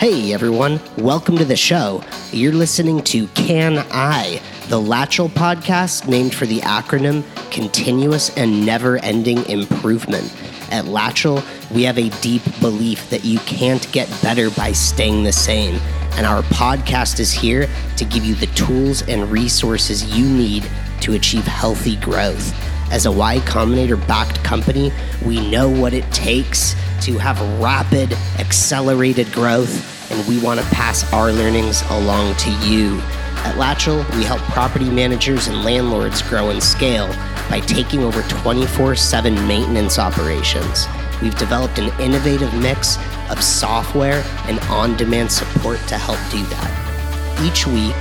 Hey everyone, welcome to the show. You're listening to Can I, the Latchel podcast named for the acronym Continuous and Never Ending Improvement. At Latchel, we have a deep belief that you can't get better by staying the same. And our podcast is here to give you the tools and resources you need to achieve healthy growth. As a Y Combinator backed company, we know what it takes to have rapid, accelerated growth, and we want to pass our learnings along to you. At Latchel, we help property managers and landlords grow and scale by taking over 24 7 maintenance operations. We've developed an innovative mix of software and on demand support to help do that. Each week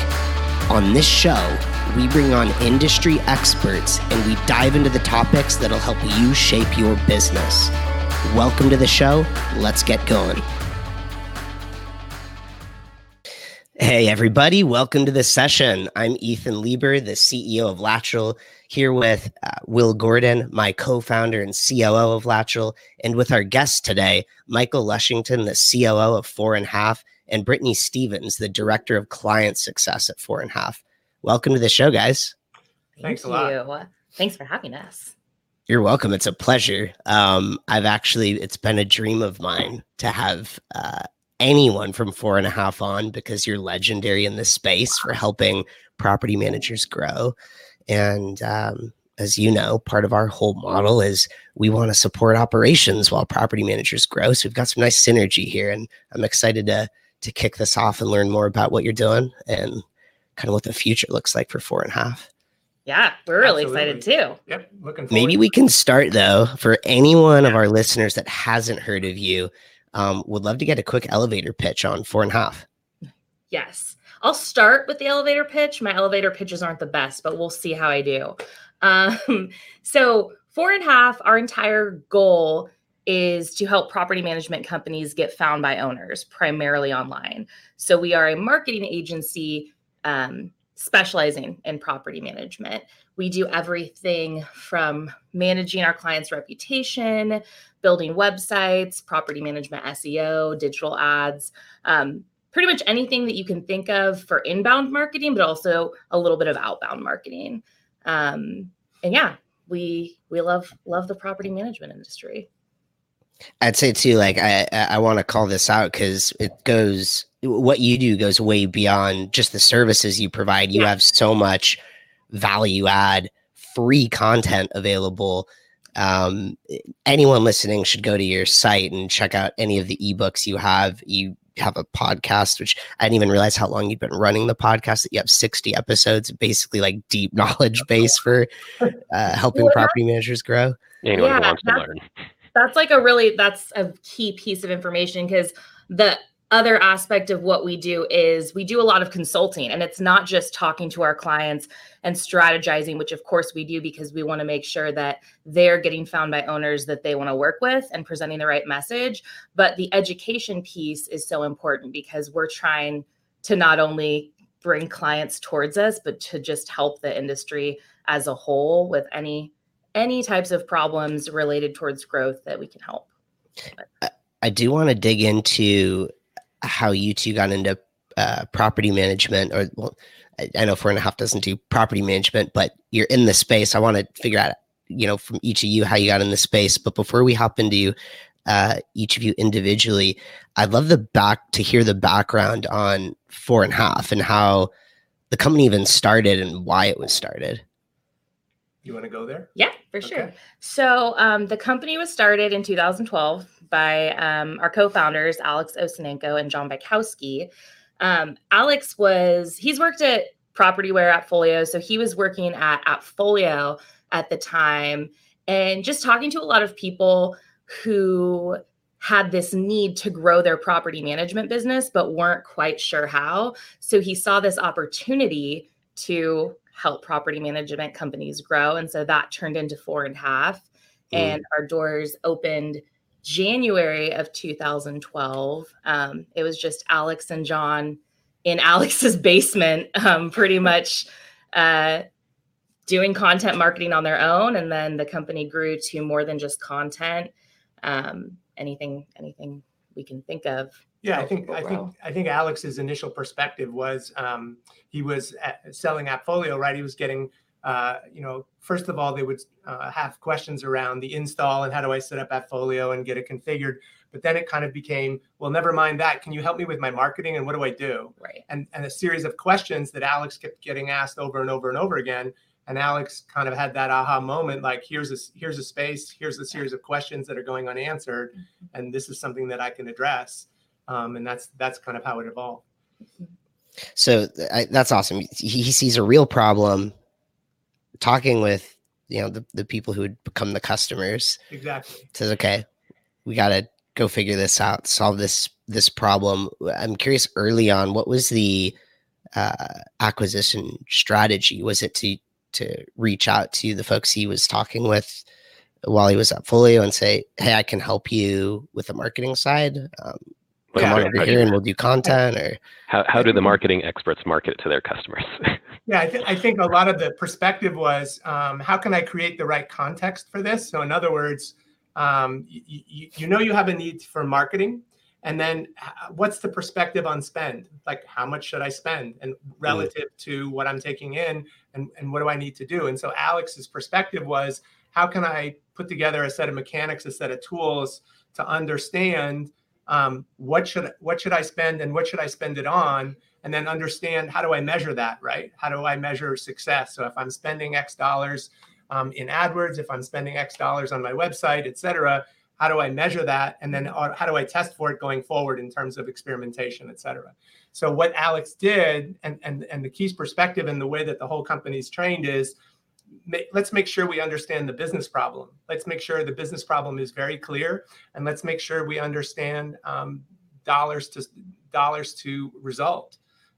on this show, we bring on industry experts and we dive into the topics that'll help you shape your business. Welcome to the show. Let's get going. Hey, everybody. Welcome to this session. I'm Ethan Lieber, the CEO of Latchel, here with uh, Will Gordon, my co founder and COO of Latchel, and with our guest today, Michael Lushington, the COO of Four and Brittany Stephens, the Director of Client Success at Four and a Half. Welcome to the show, guys. Thanks Thank a lot. Thanks for having us. You're welcome. It's a pleasure. Um, I've actually, it's been a dream of mine to have uh, anyone from four and a half on because you're legendary in this space for helping property managers grow. And um, as you know, part of our whole model is we want to support operations while property managers grow. So we've got some nice synergy here, and I'm excited to to kick this off and learn more about what you're doing and kind of what the future looks like for four and a half. Yeah, we're really Absolutely. excited too. Yep, looking forward. Maybe we can start though for anyone yeah. of our listeners that hasn't heard of you. Um, would love to get a quick elevator pitch on four and a half. Yes, I'll start with the elevator pitch. My elevator pitches aren't the best, but we'll see how I do. Um, so four and a half, our entire goal is to help property management companies get found by owners, primarily online. So we are a marketing agency um, specializing in property management. We do everything from managing our clients' reputation, building websites, property management, SEO, digital ads, um, pretty much anything that you can think of for inbound marketing, but also a little bit of outbound marketing. Um, and yeah, we we love love the property management industry. I'd say too, like I I want to call this out because it goes what you do goes way beyond just the services you provide. You yeah. have so much value add, free content available. Um, anyone listening should go to your site and check out any of the ebooks you have. You have a podcast, which I didn't even realize how long you've been running the podcast. That you have 60 episodes, basically like deep knowledge base for uh, helping yeah. property managers grow. Anyone yeah, wants to learn. That's like a really that's a key piece of information because the other aspect of what we do is we do a lot of consulting and it's not just talking to our clients and strategizing which of course we do because we want to make sure that they're getting found by owners that they want to work with and presenting the right message. But the education piece is so important because we're trying to not only bring clients towards us but to just help the industry as a whole with any any types of problems related towards growth that we can help. I do want to dig into how you two got into uh, property management, or well, I know four and a half doesn't do property management, but you're in the space. I want to figure out, you know, from each of you how you got in the space. But before we hop into uh, each of you individually, I'd love the back to hear the background on four and a half and how the company even started and why it was started. You want to go there? Yeah, for sure. Okay. So um, the company was started in 2012 by um, our co-founders Alex Osenenko and John Bykowski. Um, Alex was he's worked at Propertyware at AppFolio, so he was working at at AppFolio at the time, and just talking to a lot of people who had this need to grow their property management business but weren't quite sure how. So he saw this opportunity to help property management companies grow. And so that turned into four and a half. Mm. And our doors opened January of 2012. Um, it was just Alex and John in Alex's basement, um, pretty much uh, doing content marketing on their own. And then the company grew to more than just content. Um, anything, anything we can think of. Yeah, I think I think I think Alex's initial perspective was um, he was selling Appfolio, right? He was getting uh, you know, first of all, they would uh, have questions around the install and how do I set up Appfolio and get it configured. But then it kind of became, well, never mind that. Can you help me with my marketing and what do I do? Right. And and a series of questions that Alex kept getting asked over and over and over again. And Alex kind of had that aha moment, like here's a here's a space, here's a series of questions that are going unanswered, mm-hmm. and this is something that I can address. Um, and that's that's kind of how it evolved. So I, that's awesome. He, he sees a real problem talking with you know the, the people who would become the customers. Exactly. Says okay we got to go figure this out solve this this problem. I'm curious early on what was the uh, acquisition strategy? Was it to to reach out to the folks he was talking with while he was at folio and say hey i can help you with the marketing side? Um, come yeah, on over here and we'll do content or how, how do the marketing experts market it to their customers? Yeah I, th- I, think a lot of the perspective was um, how can i create the right context for this? So in other words um, y- y- you know you have a need for marketing and then what's the perspective on spend? Like how much should i spend? And relative mm. to what i'm taking in and, and what do i need to do? And so alex's perspective was how can i put together a set of mechanics a set of tools to understand um, what should what should I spend and what should I spend it on, and then understand how do I measure that, right? How do I measure success? So if I'm spending X dollars um, in AdWords, if I'm spending X dollars on my website, et cetera, how do I measure that, and then how do I test for it going forward in terms of experimentation, et cetera? So what Alex did, and and and the Keys perspective and the way that the whole company's trained is let's make sure we understand the business problem. Let's make sure the business problem is very clear, and let's make sure we understand um, dollars to dollars to result,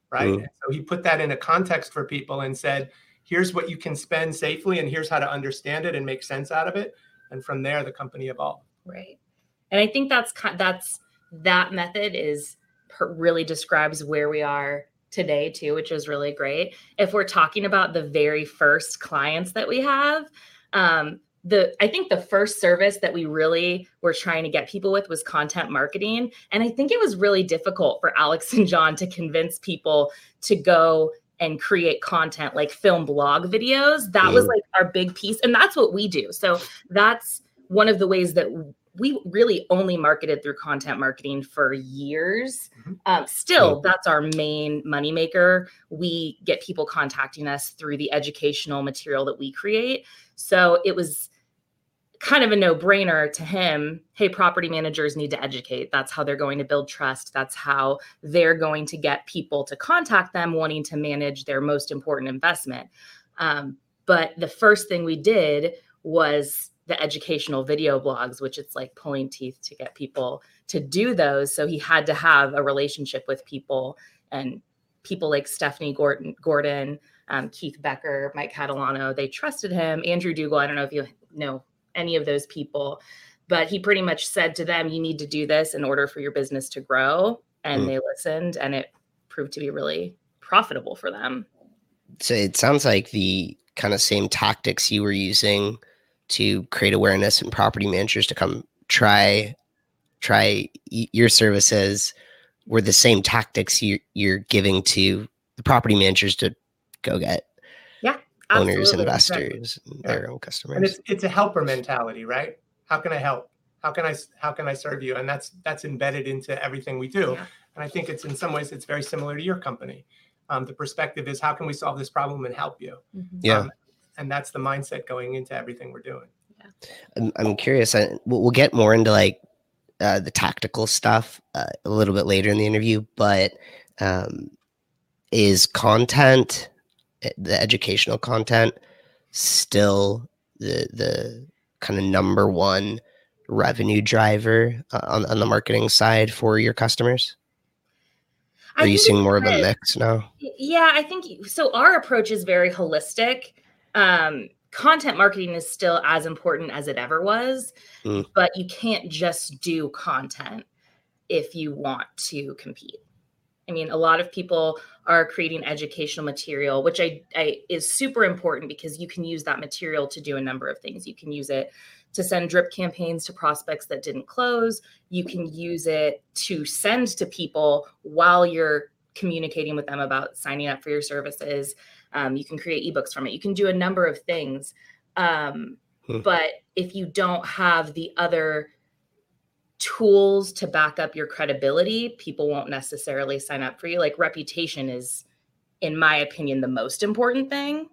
right? Mm. So he put that in a context for people and said, "Here's what you can spend safely, and here's how to understand it and make sense out of it." And from there, the company evolved. Right, and I think that's that's that method is really describes where we are today too, which was really great. If we're talking about the very first clients that we have, um, the I think the first service that we really were trying to get people with was content marketing, and I think it was really difficult for Alex and John to convince people to go and create content like film blog videos. That was like our big piece, and that's what we do. So that's one of the ways that we really only marketed through content marketing for years. Mm-hmm. Um, still, that's our main moneymaker. We get people contacting us through the educational material that we create. So it was kind of a no brainer to him. Hey, property managers need to educate. That's how they're going to build trust. That's how they're going to get people to contact them wanting to manage their most important investment. Um, but the first thing we did was the educational video blogs, which it's like pulling teeth to get people to do those. So he had to have a relationship with people and people like Stephanie Gordon, Gordon um, Keith Becker, Mike Catalano. They trusted him. Andrew Dougal. I don't know if you know any of those people, but he pretty much said to them, "You need to do this in order for your business to grow." And mm. they listened, and it proved to be really profitable for them. So it sounds like the kind of same tactics you were using to create awareness and property managers to come try try your services were the same tactics you, you're giving to the property managers to go get yeah owners investors exactly. their own customers and it's, it's a helper mentality right? How can i help? How can i how can i serve you? And that's that's embedded into everything we do. Yeah. and i think it's in some ways it's very similar to your company. Um, the perspective is how can we solve this problem and help you? Mm-hmm. yeah. Um, and that's the mindset going into everything we're doing. Yeah. I'm, I'm curious. I, we'll, we'll get more into like uh, the tactical stuff uh, a little bit later in the interview, but um, is content, eh, the educational content, still the the kind of number one revenue driver uh, on on the marketing side for your customers? Are you seeing more of a mix now? Yeah, I think so. Our approach is very holistic um, content marketing is still as important as it ever was, mm. but you can't just do content if you want to compete. I mean, a lot of people are creating educational material, which I, I, is super important because you can use that material to do a number of things. You can use it to send drip campaigns to prospects that didn't close. You can use it to send to people while you're communicating with them about signing up for your services. Um, you can create ebooks from it. You can do a number of things. Um, hmm. But if you don't have the other tools to back up your credibility, people won't necessarily sign up for you. Like reputation is, in my opinion, the most important thing.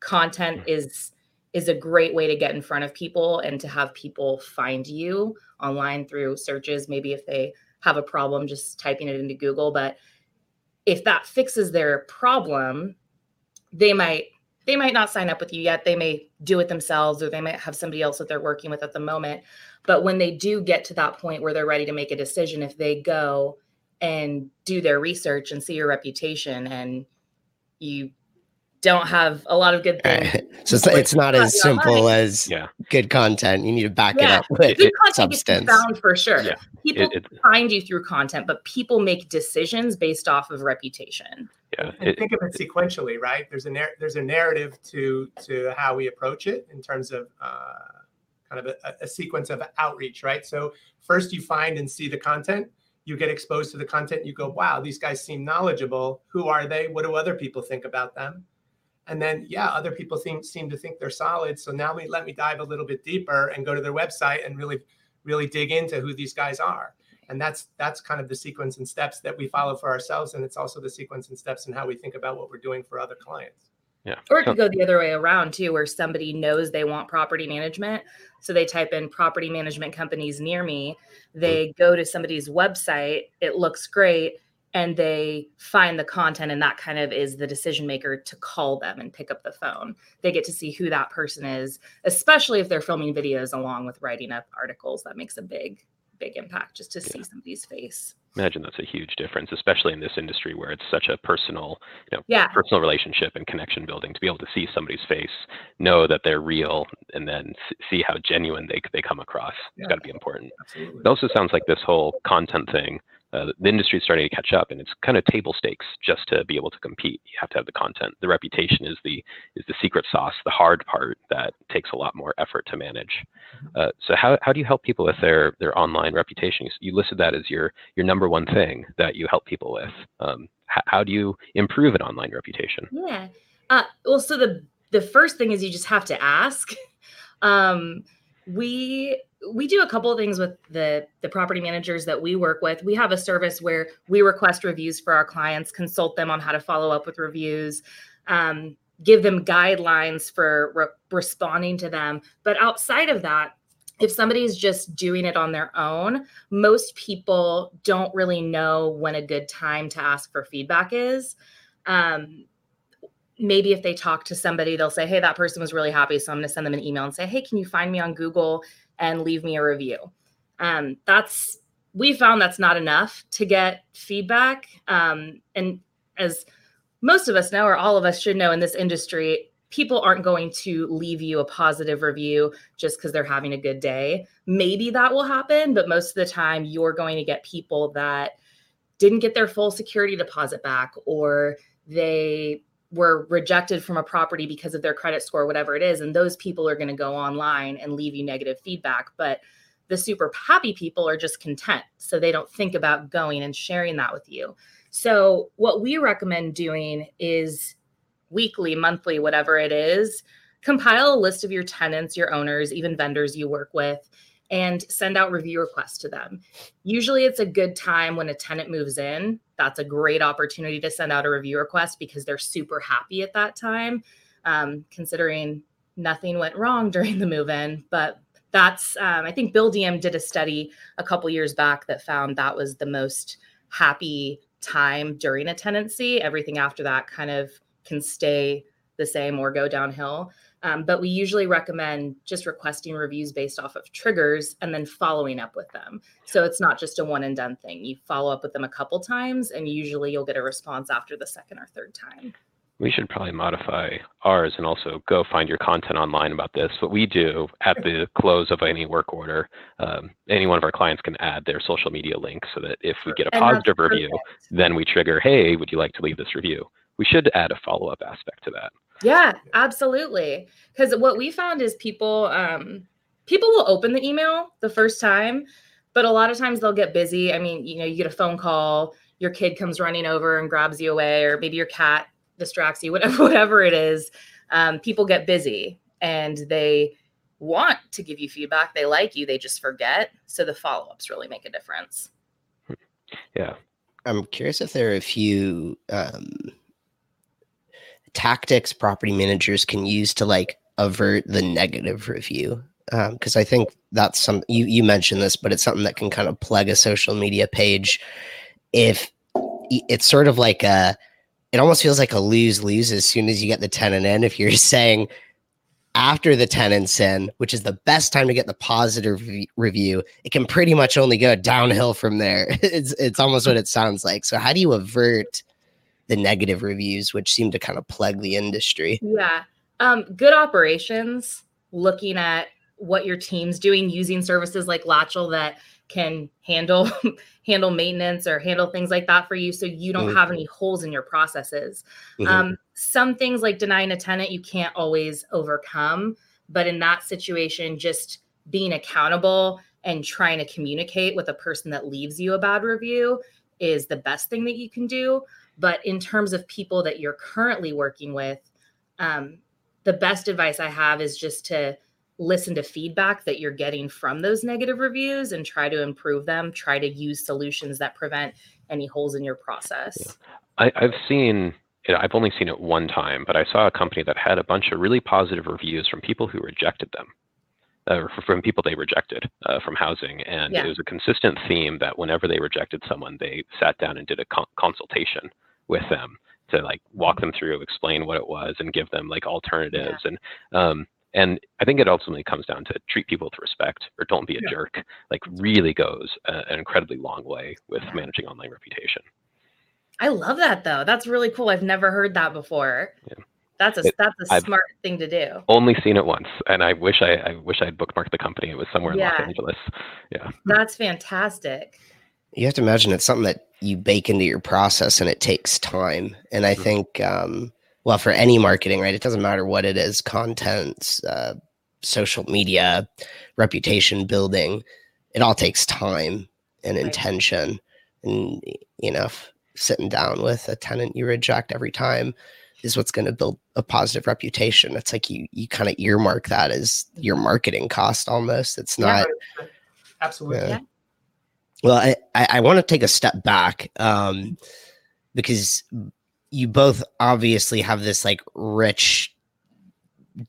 Content hmm. is is a great way to get in front of people and to have people find you online through searches. Maybe if they have a problem, just typing it into Google. But if that fixes their problem, they might they might not sign up with you yet. They may do it themselves or they might have somebody else that they're working with at the moment. But when they do get to that point where they're ready to make a decision, if they go and do their research and see your reputation and you don't have a lot of good things. so it's, it's not as simple as yeah. good content. You need to back yeah. it up with good substance. Found for sure. Yeah. People it, it, find you through content, but people make decisions based off of reputation. Yeah. And think of it sequentially, right? There's a narr- there's a narrative to to how we approach it in terms of uh, kind of a, a sequence of outreach, right? So first you find and see the content you get exposed to the content you go wow these guys seem knowledgeable who are they what do other people think about them and then yeah other people think, seem to think they're solid so now we let me dive a little bit deeper and go to their website and really really dig into who these guys are and that's that's kind of the sequence and steps that we follow for ourselves and it's also the sequence and steps and how we think about what we're doing for other clients. Yeah. Or it could go the other way around too where somebody knows they want property management so they type in property management companies near me. They mm-hmm. go to somebody's website it looks great and they find the content and that kind of is the decision maker to call them and pick up the phone. They get to see who that person is especially if they're filming videos along with writing up articles. That makes a big big impact just to yeah. see somebody's face imagine that's a huge difference especially in this industry where it's such a personal you know yeah. personal relationship and connection building to be able to see somebody's face know that they're real and then see how genuine they, they come across yeah. it's got to be important Absolutely. it also sounds like this whole content thing uh, the industry is starting to catch up and it's kind of table stakes just to be able to compete. You have to have the content. The reputation is the is the secret sauce the hard part that takes a lot more effort to manage. Mm-hmm. uh, so how, how do you help people with their their online reputation? You listed that as your your number one thing that you help people with. Um, how, how do you improve an online reputation? Yeah. Uh, well so the the first thing is you just have to ask. Um, we we do a couple of things with the the property managers that we work with. We have a service where we request reviews for our clients consult them on how to follow up with reviews um, give them guidelines for re- responding to them. But outside of that if somebody's just doing it on their own most people don't really know when a good time to ask for feedback is. Um, maybe if they talk to somebody they'll say hey that person was really happy so i'm going to send them an email and say hey can you find me on google and leave me a review. Um, that's we found that's not enough to get feedback. Um, and as most of us know, or all of us should know in this industry, people aren't going to leave you a positive review just because they're having a good day. Maybe that will happen, but most of the time, you're going to get people that didn't get their full security deposit back or they were rejected from a property because of their credit score, whatever it is. And those people are going to go online and leave you negative feedback. But the super happy people are just content. So they don't think about going and sharing that with you. So, what we recommend doing is weekly, monthly, whatever it is, compile a list of your tenants, your owners, even vendors you work with, and send out review requests to them. Usually, it's a good time when a tenant moves in. That's a great opportunity to send out a review request because they're super happy at that time, um, considering nothing went wrong during the move in. But that's, um, I think Buildium did a study a couple years back that found that was the most happy time during a tenancy. Everything after that kind of can stay the same or go downhill. Um, but we usually recommend just requesting reviews based off of triggers and then following up with them. So it's not just a one and done thing. You follow up with them a couple times, and usually you'll get a response after the second or third time. We should probably modify ours and also go find your content online about this. What we do at the close of any work order, um, any one of our clients can add their social media link so that if we get a positive review, then we trigger, hey, would you like to leave this review? We should add a follow up aspect to that. Yeah, absolutely. Because what we found is people, um, people will open the email the first time, but a lot of times they'll get busy. I mean, you know, you get a phone call, your kid comes running over and grabs you away, or maybe your cat distracts you, whatever, whatever it is. Um, people get busy and they want to give you feedback. They like you, they just forget. So the follow ups really make a difference. Yeah. I'm curious if there are a few um, tactics property managers can use to like avert the negative review because um, I think that's some you you mentioned this, but it's something that can kind of plug a social media page if it's sort of like a it almost feels like a lose lose as soon as you get the tenant in. If you're saying after the tenant's in, which is the best time to get the positive re- review, it can pretty much only go downhill from there. it's it's almost what it sounds like. So how do you avert the negative reviews, which seem to kind of plague the industry? Yeah. Um, good operations, looking at what your team's doing using services like Latchel that can handle handle maintenance or handle things like that for you so you don't mm-hmm. have any holes in your processes mm-hmm. um, some things like denying a tenant you can't always overcome but in that situation just being accountable and trying to communicate with a person that leaves you a bad review is the best thing that you can do but in terms of people that you're currently working with um, the best advice i have is just to listen to feedback that you're getting from those negative reviews and try to improve them try to use solutions that prevent any holes in your process yeah. I, i've seen I've only seen it one time, but I saw a company that had a bunch of really positive reviews from people who rejected them, uh, from people they rejected uh, from housing. And yeah. it was a consistent theme that whenever they rejected someone, they sat down and did a con- consultation with them to like walk them through, explain what it was, and give them like alternatives. Yeah. And um, and I think it ultimately comes down to treat people with respect or don't be a yeah. jerk. Like really goes uh, an incredibly long way with yeah. managing online reputation. I love that though. That's really cool. I've never heard that before. Yeah. That's a it, that's a I've smart thing to do. Only seen it once, and I wish I, I wish I'd bookmarked the company. It was somewhere yeah. in Los Angeles. Yeah, that's fantastic. You have to imagine it's something that you bake into your process, and it takes time. And I mm-hmm. think um, well for any marketing right it doesn't matter what it is content uh, social media reputation building it all takes time and right. intention and you know sitting down with a tenant you reject every time is what's going to build a positive reputation it's like you you kind of earmark that as your marketing cost almost it's not yeah, absolutely yeah. Well i i, I want to take a step back um because you both obviously have this like rich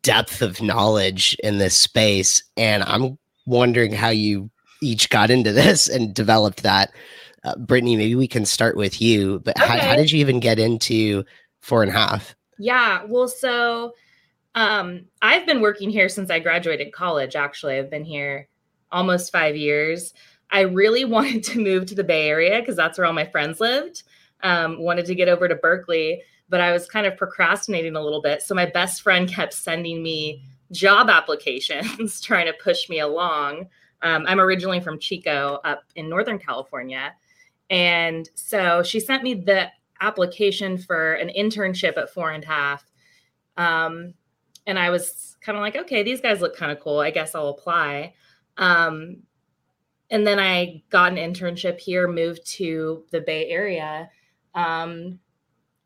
depth of knowledge in this space and i'm wondering how you each got into this and developed that. Uh, brittany maybe we can start with you but okay. how, how did you even get into four and a half? Yeah well so um i've been working here since i graduated college actually. I've been here almost five years i really wanted to move to the bay area because that's where all my friends lived um, wanted to get over to Berkeley, but I was kind of procrastinating a little bit. So my best friend kept sending me job applications, trying to push me along. Um, I'm originally from Chico up in Northern California. And so she sent me the application for an internship at four and a half. Um, and I was kind of like, okay, these guys look kind of cool. I guess I'll apply. Um, and then I got an internship here, moved to the Bay Area, um,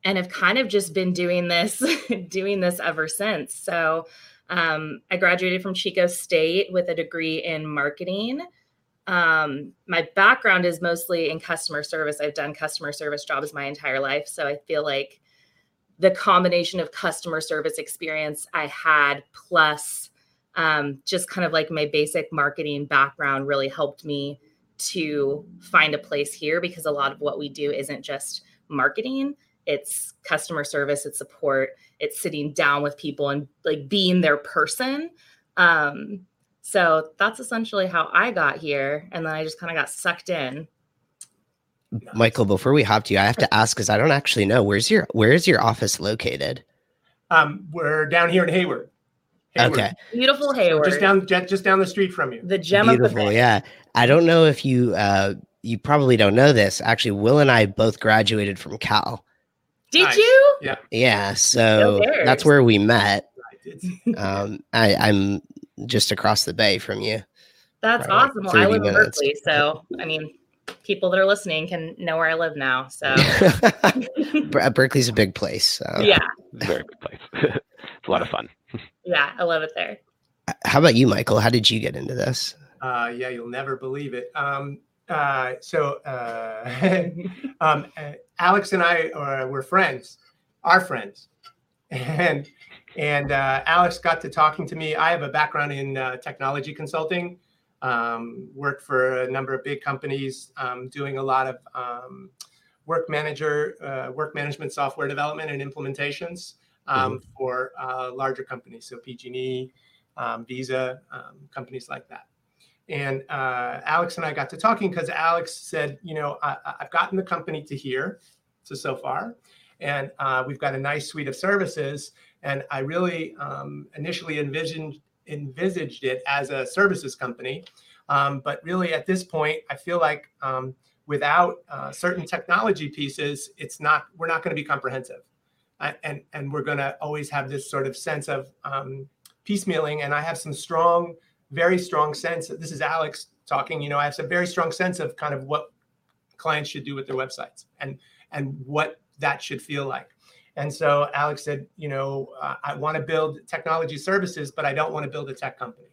and have kind of just been doing this doing this ever since. So um, i graduated from chico state with a degree in marketing. Um, my background is mostly in customer service. I've done customer service jobs my entire life. So i feel like the combination of customer service experience i had plus um, just kind of like my basic marketing background really helped me to find a place here because a lot of what we do isn't just marketing. It's customer service it's support it's sitting down with people and like being their person. Um so that's essentially how i got here and then i just kind of got sucked in. Michael before we hop to you i have to ask because i don't actually know where's your where's your office located? Um we're down here in hayward Hayward. Okay. Beautiful Hayward. Just down just down the street from you. The gem Beautiful, of the yeah. I don't know if you uh you probably don't know this. Actually, Will and I both graduated from Cal. Did nice. you? Yeah. Yeah. So that's where we met. um, I, I'm just across the bay from you. That's right, awesome. Well, I live minutes. in Berkeley, so I mean, people that are listening can know where I live now. So Berkeley's a big place. So. Yeah, very big place. It's a lot of fun. Yeah, I love it there. How about you, Michael? How did you get into this? Uh, yeah, you'll never believe it. Um, uh, so uh, um, uh, Alex and I are, were friends, our friends, and and uh, Alex got to talking to me. I have a background in uh, technology consulting. Um, worked for a number of big companies, um, doing a lot of um, work manager, uh, work management software development and implementations um, mm-hmm. for larger companies, so PG&E, um, Visa, um, companies like that. And uh, Alex and I got to talking because Alex said, you know, I, have gotten the company to here, so so far, and uh, we've got a nice suite of services. And I really um, initially envisioned envisaged it as a services company, um, but really at this point, I feel like um, without uh, certain technology pieces, it's not we're not going to be comprehensive, and and we're going to always have this sort of sense of um, piecemealing. And I have some strong very strong sense that this is Alex talking. You know, I have a very strong sense of kind of what clients should do with their websites and and what that should feel like. And so Alex said, you know, uh, I want to build technology services, but I don't want to build a tech company.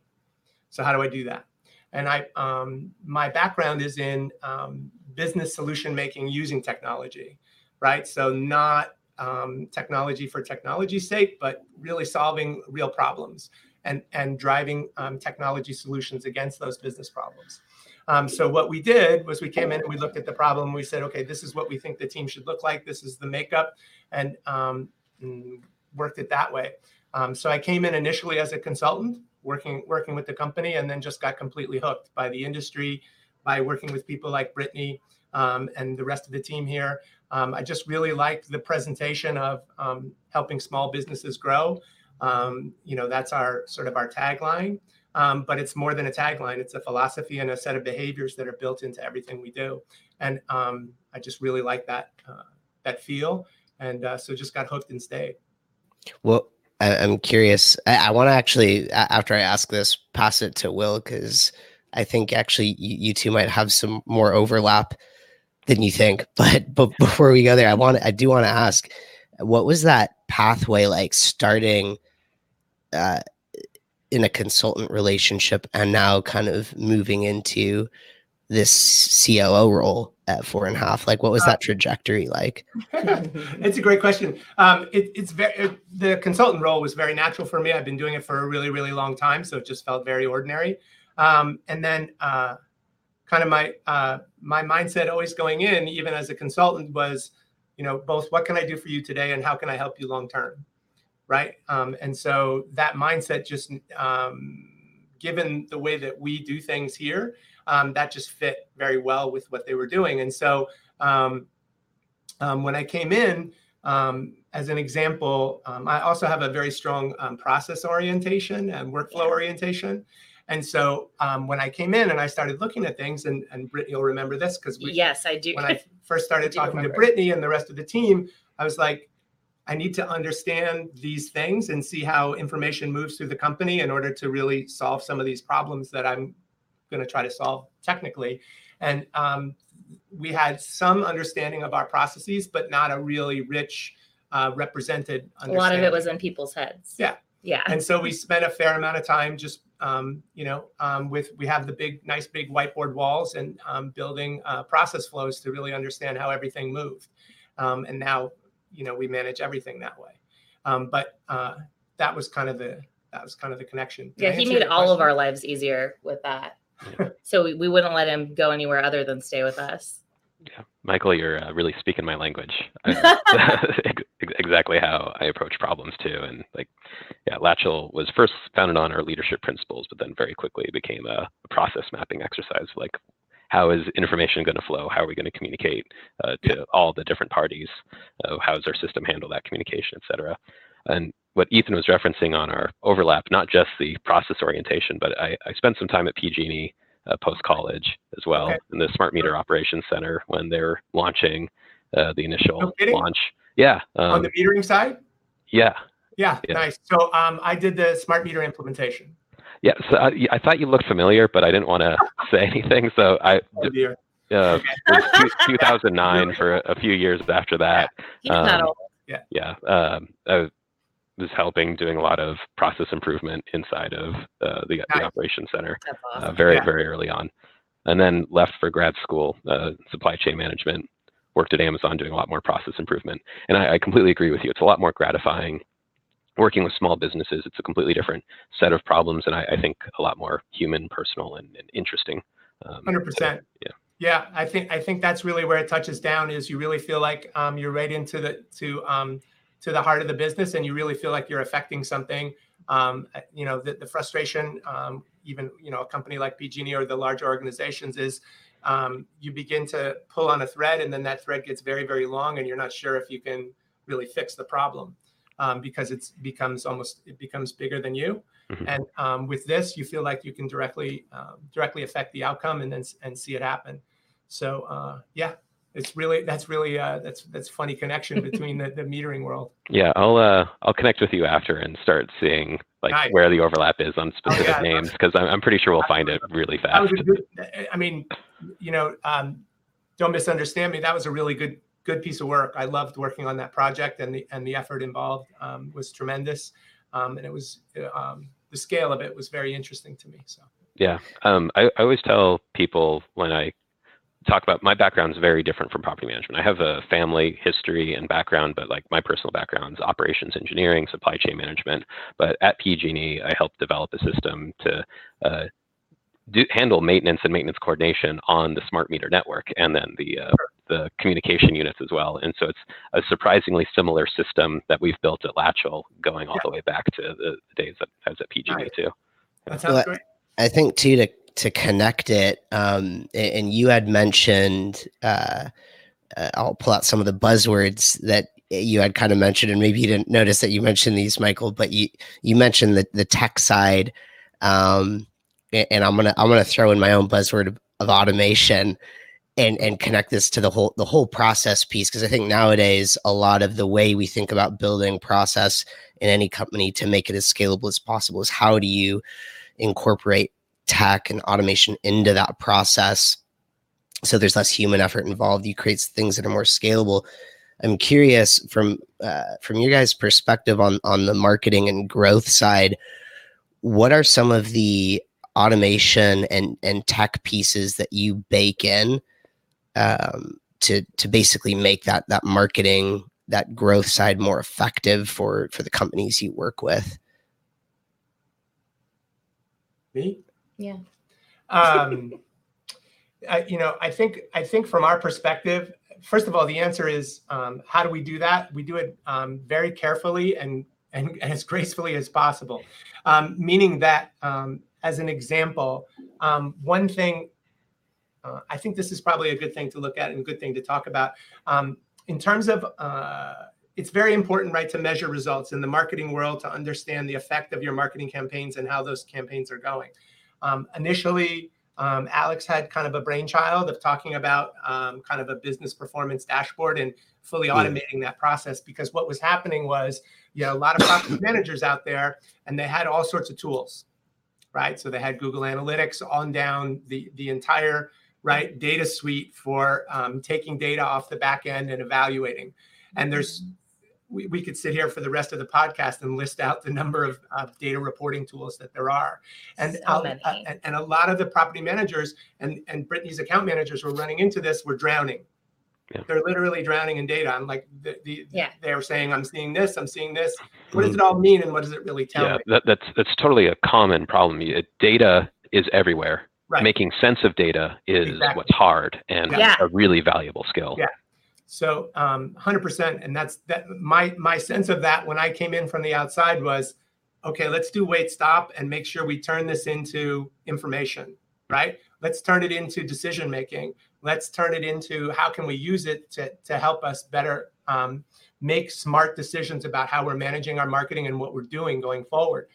So how do I do that? And I, um, my background is in um, business solution making using technology, right? So not um, technology for technology's sake, but really solving real problems and, and driving um, technology solutions against those business problems. Um, so what we did was we came in and we looked at the problem. We said, okay, this is what we think the team should look like. This is the makeup, and, um, and worked it that way. Um, so I came in initially as a consultant, working working with the company, and then just got completely hooked by the industry, by working with people like Brittany um, and the rest of the team here. Um, I just really liked the presentation of um, helping small businesses grow. Um, you know, that's our sort of our tagline. Um, but it's more than a tagline. It's a philosophy and a set of behaviors that are built into everything we do. And um, I just really like that uh, that feel, and uh, so just got hooked and stayed. Well, I, am curious. I, I want to actually, after I ask this, pass it to Will because I think actually you, you two might have some more overlap than you think. But but before we go there, I want I do want to ask, what was that pathway like starting? uh, in a consultant relationship and now kind of moving into this COO role at four and a half? Like, what was that trajectory like? it's a great question. Um, it, it's very it, the consultant role was very natural for me. I've been doing it for a really, really long time, so it just felt very ordinary. Um, and then, uh, kind of my uh, my mindset always going in, even as a consultant, was, you know, both what can I do for you today and how can I help you long term right? Um, and so that mindset just, um, given the way that we do things here, um, that just fit very well with what they were doing. And so um, um, when I came in, um, as an example, I also have a very strong process orientation and workflow orientation. And so um, when I came in and I started looking at things, and, and Brittany will remember this because we yes, I do. When I first started talking remember. to Brittany and the rest of the team, I was like, I need to understand these things and see how information moves through the company in order to really solve some of these problems that I'm going to try to solve technically. And um, we had some understanding of our processes, but not a really rich, uh, represented. A lot of it was in people's heads. Yeah. Yeah. And so we spent a fair amount of time just, um, you know, um, with we have the big, nice big whiteboard walls and um, building uh, process flows to really understand how everything moved. Um, and now you know we manage everything that way. Um, but uh, that was kind of the that was kind of the connection. Did yeah, he made all of our lives easier with that. so we, we wouldn't let him go anywhere other than stay with us. Yeah, Michael, you're uh, really speaking my language. exactly how I approach problems too, and like, yeah, Latchel was first founded on our leadership principles, but then very quickly became a, a process mapping exercise. Like, how is information going to flow? How are we going to communicate uh, to all the different parties? Uh, how does our system handle that communication, et cetera? And what Ethan was referencing on our overlap, not just the process orientation, but I, I spent some time at PG&E uh, post college as well okay. in the Smart Meter Operations Center when they're launching uh, the initial no launch. Yeah. Um, on the metering side. Yeah. Yeah, yeah. nice. So um, I did the smart meter implementation. Yeah, so I, I, thought you looked familiar, but I didn't want to say anything. So I, oh, uh, 2009 for a, a, few years after that. Um, yeah, yeah. Um, I was helping doing a lot of process improvement inside of uh, the, the operations center uh, awesome. uh, very yeah. very early on, and then left for grad school, uh, supply chain management. Worked at Amazon doing a lot more process improvement, and I, I completely agree with you. It's a lot more gratifying working with small businesses. It's a completely different set of problems, and I, I think a lot more human, personal, and, and interesting. Um, Hundred um, percent. Yeah. Yeah, I think I think that's really where it touches down. Is you really feel like um, you're right into the to um, to the heart of the business, and you really feel like you're affecting something. Um, you know, the, the frustration, um, even you know, a company like PG&E or the larger organizations is um, you begin to pull on a thread, and then that thread gets very very long, and you're not sure if you can really fix the problem um, because it becomes almost it becomes bigger than you. Mm-hmm. And um, with this, you feel like you can directly um, directly affect the outcome and then and see it happen. So uh, yeah, it's really that's really uh, that's that's funny connection between the, the metering world. Yeah, I'll uh, I'll connect with you after and start seeing like nice. where the overlap is on specific oh, yeah, names because I'm, I'm pretty sure we'll find it really fast. Good, I mean, you know, um, don't misunderstand me. That was a really good good piece of work. I loved working on that project, and the and the effort involved um, was tremendous, um, and it was um, the scale of it was very interesting to me. So yeah, um, I, I always tell people when I talk about my background is very different from property management. I have a family history and background, but like my personal background is operations engineering, supply chain management. But at PG&E, I helped develop a system to uh, do, handle maintenance and maintenance coordination on the smart meter network and then the uh, the communication units as well. And so it's a surprisingly similar system that we've built at Latchel going all yeah. the way back to the, days that I was at PG&E right. too. That sounds well, great. I think too to to connect it, um, and you had mentioned. Uh, uh, I'll pull out some of the buzzwords that you had kind of mentioned, and maybe you didn't notice that you mentioned these, Michael. But you you mentioned the the tech side. Um, and I'm gonna I'm gonna throw in my own buzzword of, of automation and and connect this to the whole the whole process piece because I think nowadays a lot of the way we think about building process in any company to make it as scalable as possible is how do you incorporate tech and automation into that process. So there's less human effort involved. You create things that are more scalable. I'm curious from uh, from your guys perspective on on the marketing and growth side what are some of the automation and and tech pieces that you bake in um, to to basically make that that marketing that growth side more effective for for the companies you work with? Me yeah um I, you know i think i think from our perspective first of all the answer is um, how do we do that we do it um, very carefully and and as gracefully as possible um, meaning that um, as an example, um, one thing uh, I think this is probably a good thing to look at and a good thing to talk about. Um, in terms of, uh, it's very important, right, to measure results in the marketing world to understand the effect of your marketing campaigns and how those campaigns are going. Um, initially, um, Alex had kind of a brainchild of talking about um, kind of a business performance dashboard and fully automating that process because what was happening was you know a lot of property managers out there and they had all sorts of tools right? So they had Google Analytics on down the the entire right data suite for um, taking data off the back end and evaluating. And there's we, we could sit here for the rest of the podcast and list out the number of, of data reporting tools that there are. And, so uh, and, and a lot of the property managers and, and Brittany's account managers were running into this were drowning yeah. They're literally drowning in data. I'm like, the, the, yeah. they're saying, I'm seeing this, I'm seeing this. What does mm-hmm. it all mean, and what does it really tell yeah, me? That, that's that's totally a common problem. Data is everywhere. Right. Making sense of data is exactly. what's hard and yeah. a really valuable skill. Yeah. So, um, 100%. And that's that. My my sense of that when I came in from the outside was, okay, let's do wait stop and make sure we turn this into information. Right. Let's turn it into decision making let's turn it into how can we use it to, to help us better um, make smart decisions about how we're managing our marketing and what we're doing going forward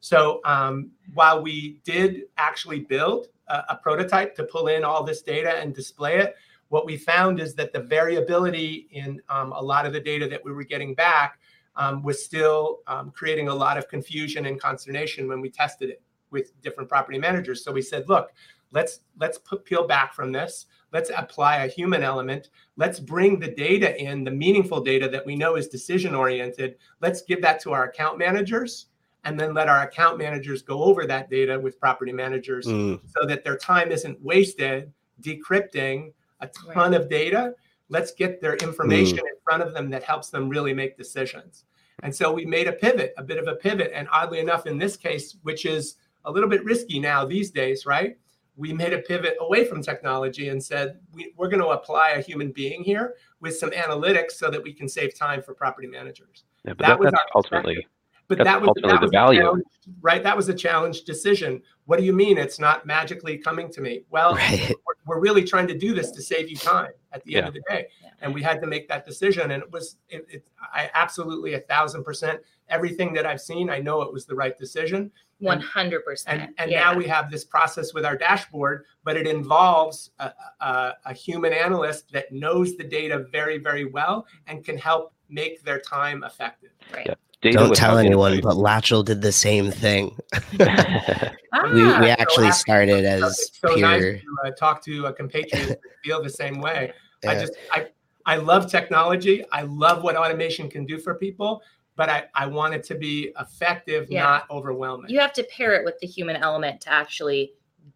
so um, while we did actually build a, a, prototype to pull in all this data and display it what we found is that the variability in um, a lot of the data that we were getting back um, was still um, creating a lot of confusion and consternation when we tested it with different property managers. So we said, look, let's let's put, peel back from this. Let's apply a human element. Let's bring the data in, the meaningful data that we know is decision oriented. Let's give that to our account managers and then let our account managers go over that data with property managers mm. so that their time isn't wasted decrypting a ton right. of data. Let's get their information mm. in front of them that helps them really make decisions. And so we made a pivot, a bit of a pivot. And oddly enough, in this case, which is a little bit risky now these days, right? We made a pivot away from technology and said, we, are going to apply a human being here with some analytics so that we can save time for property managers. Yeah, but that, that was ultimately but That's that was ultimately that was the value, right? That was a challenge decision. What do you mean it's not magically coming to me? Well, right. We're, we're, really trying to do this to save you time at the yeah. end of the day, yeah. and we had to make that decision. And it was, it, it, I absolutely a thousand percent everything that I've seen. I know it was the right decision. One hundred percent. And, and yeah. now we have this process with our dashboard, but it involves a, a, a human analyst that knows the data very, very well and can help make their time effective. Right. Yeah. Data Don't tell anyone, but Latchel did the same thing. ah, we, we actually so started as so pure... nice to uh, talk to a compatriot feel the same way. Yeah. I just I I love technology. I love what automation can do for people, but I, I want it to be effective, yeah. not overwhelming. You have to pair it with the human element to actually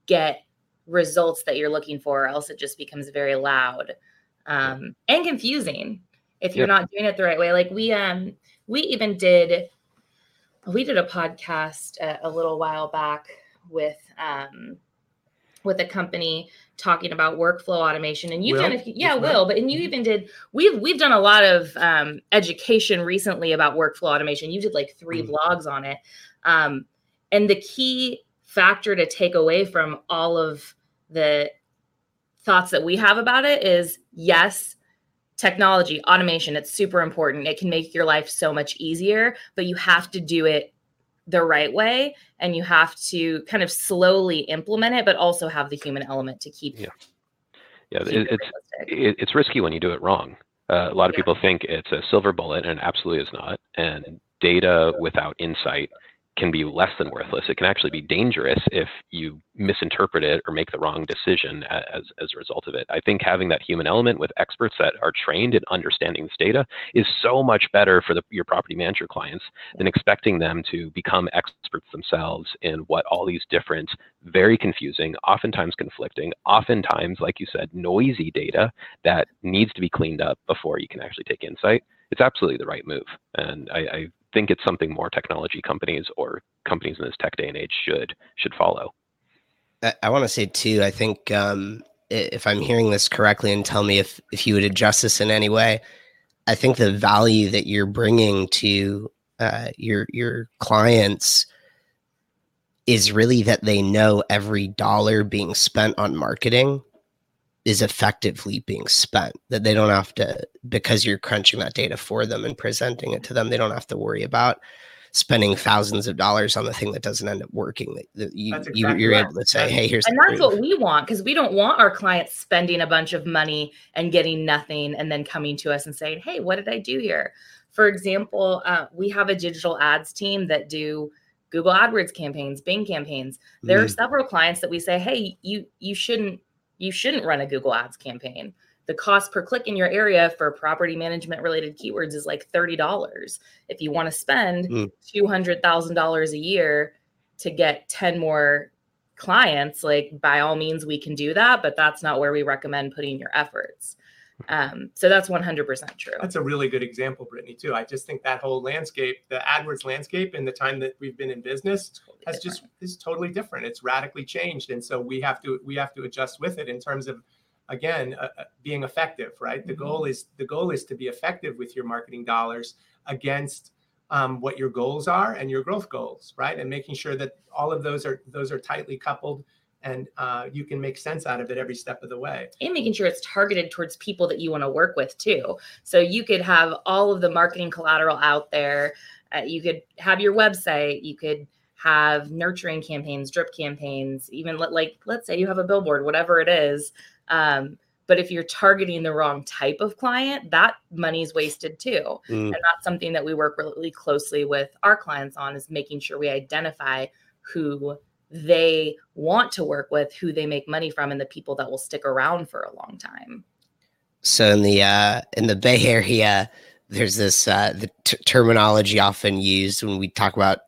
get results that you're looking for, or else it just becomes very loud um, and confusing if you're not doing it the right way. Like we um we even did we did a podcast a, a little while back with um with a company talking about workflow automation and you kind of yeah will but and you even did we've we've done a lot of um, education recently about workflow automation. You did like 3 mm-hmm. blogs on it. Um, and the key factor to take away from all of the thoughts that we have about it is yes technology, automation, it's super important. It can make your life so much easier, but you have to do it the right way and you have to kind of slowly implement it, but also have the human element to keep. Yeah. Yeah. Keep it, it's, it, it's risky when you do it wrong. Uh, a lot of yeah. people think it's a silver bullet and it absolutely is not. And data without insight can be less than worthless. It can actually be dangerous if you misinterpret it or make the wrong decision as, as a result of it. I think having that human element with experts that are trained in understanding this data is so much better for the, your property manager clients than expecting them to become experts themselves in what all these different, very confusing, oftentimes conflicting, oftentimes, like you said, noisy data that needs to be cleaned up before you can actually take insight. It's absolutely the right move. And I, I think it's something more technology companies or companies in this tech day and age should should follow. I, I want to say too. I think um, if I'm hearing this correctly, and tell me if if you would adjust this in any way. I think the value that you're bringing to uh, your your clients is really that they know every dollar being spent on marketing is effectively being spent that they don't have to because you're crunching that data for them and presenting it to them they don't have to worry about spending thousands of dollars on the thing that doesn't end up working that you, exactly you are able to say hey here's and that's proof. what we want because we don't want our clients spending a bunch of money and getting nothing and then coming to us and saying hey what did i do here for example uh, we have a digital ads team that do google adwords campaigns bing campaigns there mm. are several clients that we say hey you you shouldn't you shouldn't run a Google Ads campaign. The cost per click in your area for property management related keywords is like $30. If you want to spend mm. $200,000 a year to get 10 more clients, like by all means, we can do that, but that's not where we recommend putting your efforts. Um, so that's 100% true. That's a really good example, Brittany, too. I just think that whole landscape, the AdWords landscape in the time that we've been in business totally has different. just is totally different. It's radically changed. And so we have to, we have to adjust with it in terms of, again, uh, uh being effective, right? The mm-hmm. goal is, the goal is to be effective with your marketing dollars against um, what your goals are and your growth goals, right? And making sure that all of those are, those are tightly coupled and uh, you can make sense out of it every step of the way. And making sure it's targeted towards people that you want to work with too. So you could have all of the marketing collateral out there. Uh, you could have your website. You could have nurturing campaigns, drip campaigns, even let, like let's say you have a billboard, whatever it is. Um, but if you're targeting the wrong type of client, that money's wasted too. Mm. And that's something that we work really closely with our clients on is making sure we identify who they want to work with, who they make money from, and the people that will stick around for a long time. So in the uh, in the Bay Area, there's this uh, the t- terminology often used when we talk about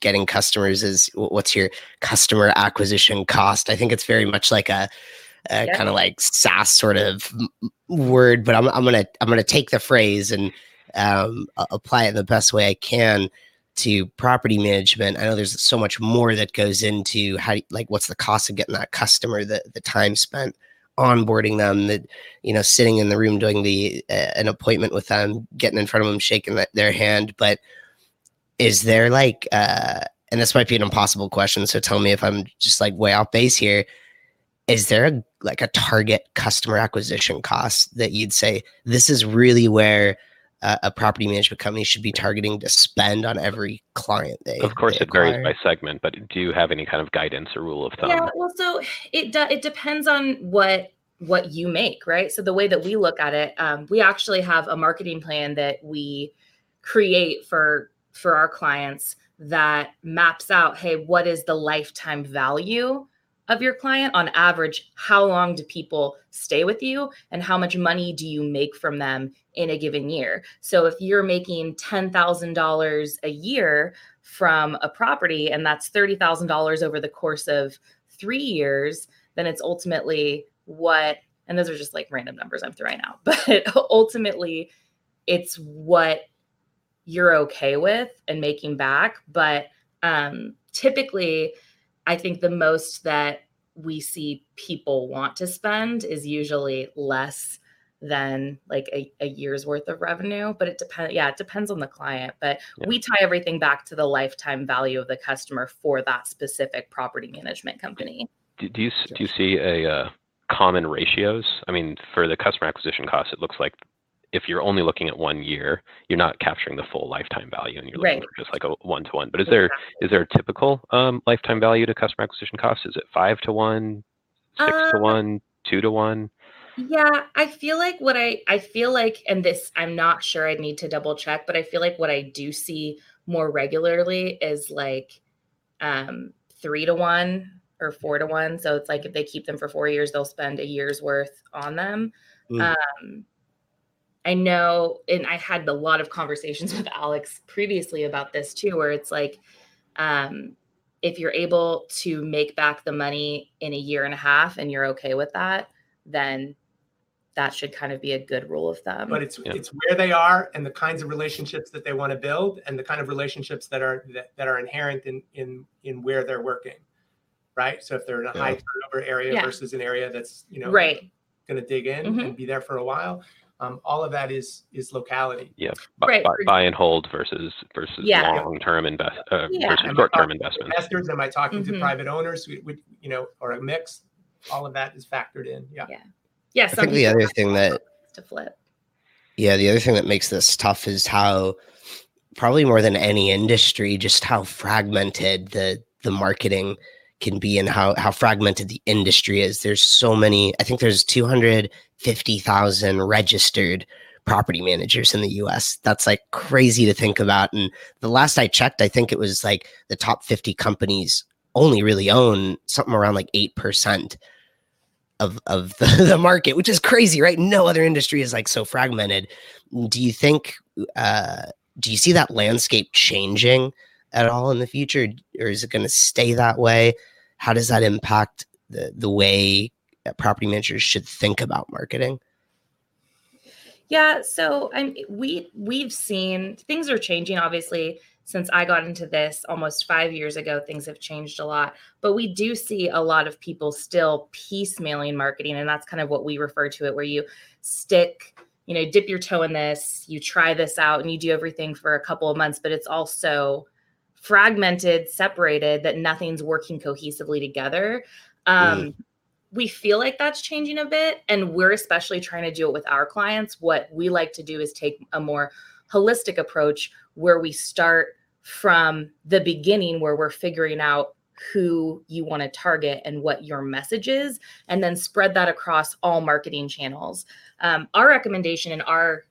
getting customers is what's your customer acquisition cost. I think it's very much like a, a yeah. kind of like SaaS sort of word, but I'm I'm gonna I'm gonna take the phrase and um, apply it in the best way I can to property management. I know there's so much more that goes into how, like, what's the cost of getting that customer, the the time spent onboarding them, that you know, sitting in the room doing the uh, an appointment with them, getting in front of them, shaking their hand. But is there like, uh, and this might be an impossible question, so tell me if I'm just like way off base here. Is there a, like a target customer acquisition cost that you'd say this is really where uh, a property management company should be targeting to spend on every client they of course they it varies by segment but do you have any kind of guidance or rule of thumb? Yeah well so it de- it depends on what what you make right? So the way that we look at it um, we actually have a marketing plan that we create for for our clients that maps out hey what is the lifetime value of your client on average how long do people stay with you and how much money do you make from them in a given year? So if you're making $10,000 a year from a property and that's $30,000 over the course of 3 years then it's ultimately what and those are just like random numbers I'm throwing out but ultimately it's what you're okay with and making back. But um typically I think the most that we see people want to spend is usually less than like a, a year's worth of revenue but it depends yeah it depends on the client but yeah. we tie everything back to the lifetime value of the customer for that specific property management company. Do, do you do you see a uh, common ratios? I mean for the customer acquisition cost it looks like if you're only looking at one year, you're not capturing the full lifetime value, and you're looking right. for just like a one to one. But is there is there a typical um, lifetime value to customer acquisition cost? Is it five to one, six uh, to one, two to one? Yeah, I feel like what I I feel like, and this I'm not sure. I need to double check, but I feel like what I do see more regularly is like um, three to one or four to one. So it's like if they keep them for four years, they'll spend a year's worth on them. Mm. Um, I know, and I had a lot of conversations with Alex previously about this too, where it's like, um, if you're able to make back the money in a year and a half and you're okay with that, then that should kind of be a good rule of thumb. But it's yeah. it's where they are and the kinds of relationships that they want to build and the kind of relationships that are that, that are inherent in in in where they're working. Right. So if they're in a yeah. high turnover area yeah. versus an area that's, you know, right going to dig in mm-hmm. and be there for a while, um, all of that is is locality. Yeah, buy, right. buy, buy and hold versus versus yeah. long term invest uh, yeah. versus short term investments. Investors, am I talking mm-hmm. to private owners? We, we, you know, or a mix. All of that is factored in. Yeah. Yeah. Yeah. I think the other thing that to flip. Yeah, the other thing that makes this tough is how probably more than any industry, just how fragmented the the marketing can be and how how fragmented the industry is. There's so many. I think there's 250,000 registered property managers in the US. That's like crazy to think about. And the last I checked, I think it was like the top 50 companies only really own something around like 8% of of the, the market, which is crazy, right? No other industry is like so fragmented. Do you think uh do you see that landscape changing at all in the future, or is it going to stay that way? How does that impact the the way property managers should think about marketing? Yeah, so I'm we we've seen things are changing obviously since I got into this almost 5 years ago things have changed a lot but we do see a lot of people still piecemealing marketing and that's kind of what we refer to it where you stick you know dip your toe in this you try this out and you do everything for a couple of months but it's also fragmented, separated, that nothing's working cohesively together. Um, mm. We feel like that's changing a bit, and we're especially trying to do it with our clients. What we like to do is take a more holistic approach where we start from the beginning, where we're figuring out who you want to target and what your message is, and then spread that across all marketing channels. Um, our recommendation in our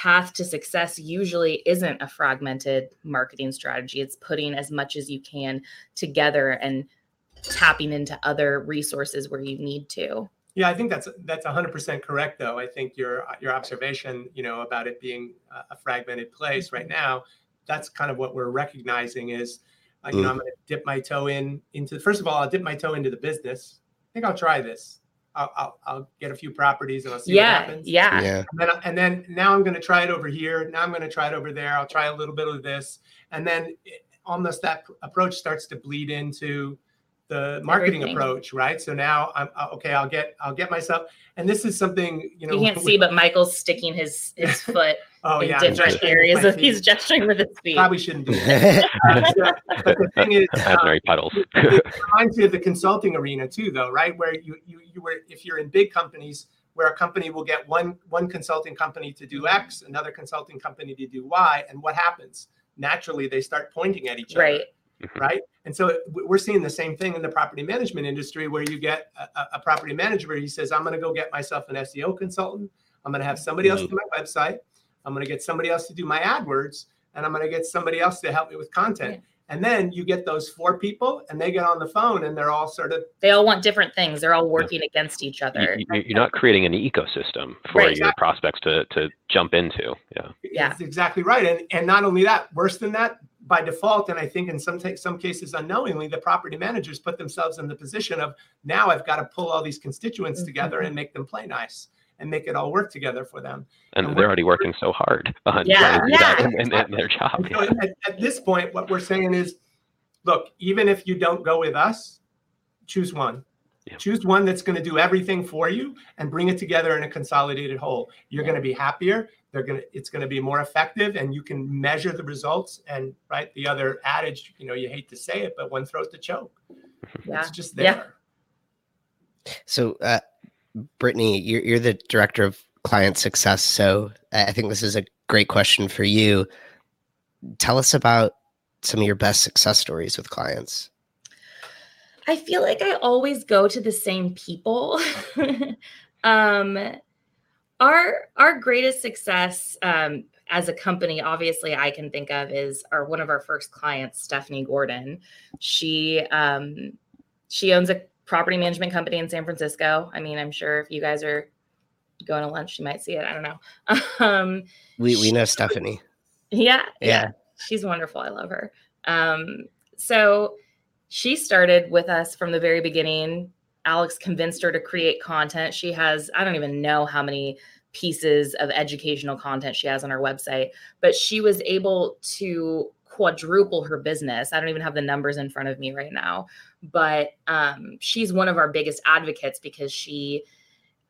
path to success usually isn't a fragmented marketing strategy. It's putting as much as you can together and tapping into other resources where you need to. Yeah, I think that's that's 100% correct though. I think your your observation, you know, about it being a fragmented place right mm-hmm. now, that's kind of what we're recognizing is uh, you mm. know, I'm going to dip my toe in into first of all, I'll dip my toe into the business. I think I'll try this. I'll, I'll, I'll, get a few properties and I'll see yeah, what happens. Yeah. Yeah. And then, and then now I'm going to try it over here. Now I'm going to try it over there. I'll try a little bit of this. And then it, almost that approach starts to bleed into the marketing Everything. approach, right? So now I'm uh, okay. I'll get I'll get myself, and this is something you know. You can't see, but Michael's sticking his his foot oh, in yeah, different areas. Of, he's gesturing with his feet. Probably shouldn't do that. uh, but the thing is, imaginary puddles. it reminds me of the consulting arena too, though, right? Where you you you were if you're in big companies where a company will get one one consulting company to do X, another consulting company to do Y, and what happens? Naturally, they start pointing at each right. other mm-hmm. right? And so we're seeing the same thing in the property management industry where you get a, a property manager where he says, I'm going to go get myself an SEO consultant. I'm going to have somebody else mm-hmm. do my website. I'm going to get somebody else to do my AdWords, and I'm going to get somebody else to help me with content. Yeah. And then you get those four people, and they get on the phone, and they're all sort of. They all want different things. They're all working yeah. against each other. You, are not creating an ecosystem for right, your exactly. prospects to to jump into. Yeah. Yeah. That's exactly right. And and not only that, worse than that, by default, and I think in some t- some cases unknowingly, the property managers put themselves in the position of now I've got to pull all these constituents mm-hmm. together and make them play nice and make it all work together for them. And, and they're already working so hard on yeah, yeah. in, in, in, their job. So at, at this point, what we're saying is, look, even if you don't go with us, choose one. Yeah. Choose one that's going to do everything for you and bring it together in a consolidated whole. You're yeah. going to be happier they're going to it's going to be more effective and you can measure the results and right the other adage you know you hate to say it but one throat to choke. Yeah. it's just there. Yeah. so uh, brittany you're, you're the director of client success so i think this is a great question for you. Tell us about some of your best success stories with clients. I feel like i always go to the same people. Um our our greatest success um, as a company obviously i can think of is our one of our first clients stephanie gordon. She um, she owns a property management company in san francisco. I mean i'm sure if you guys are going to lunch you might see it. I don't know. Um, we we know stephanie. Yeah, yeah, yeah. She's wonderful. I love her. Um, so she started with us from the very beginning Alex convinced her to create content. She has, I don't even know how many pieces of educational content she has on her website, but she was able to quadruple her business. I don't even have the numbers in front of me right now, but um, she's one of our biggest advocates because she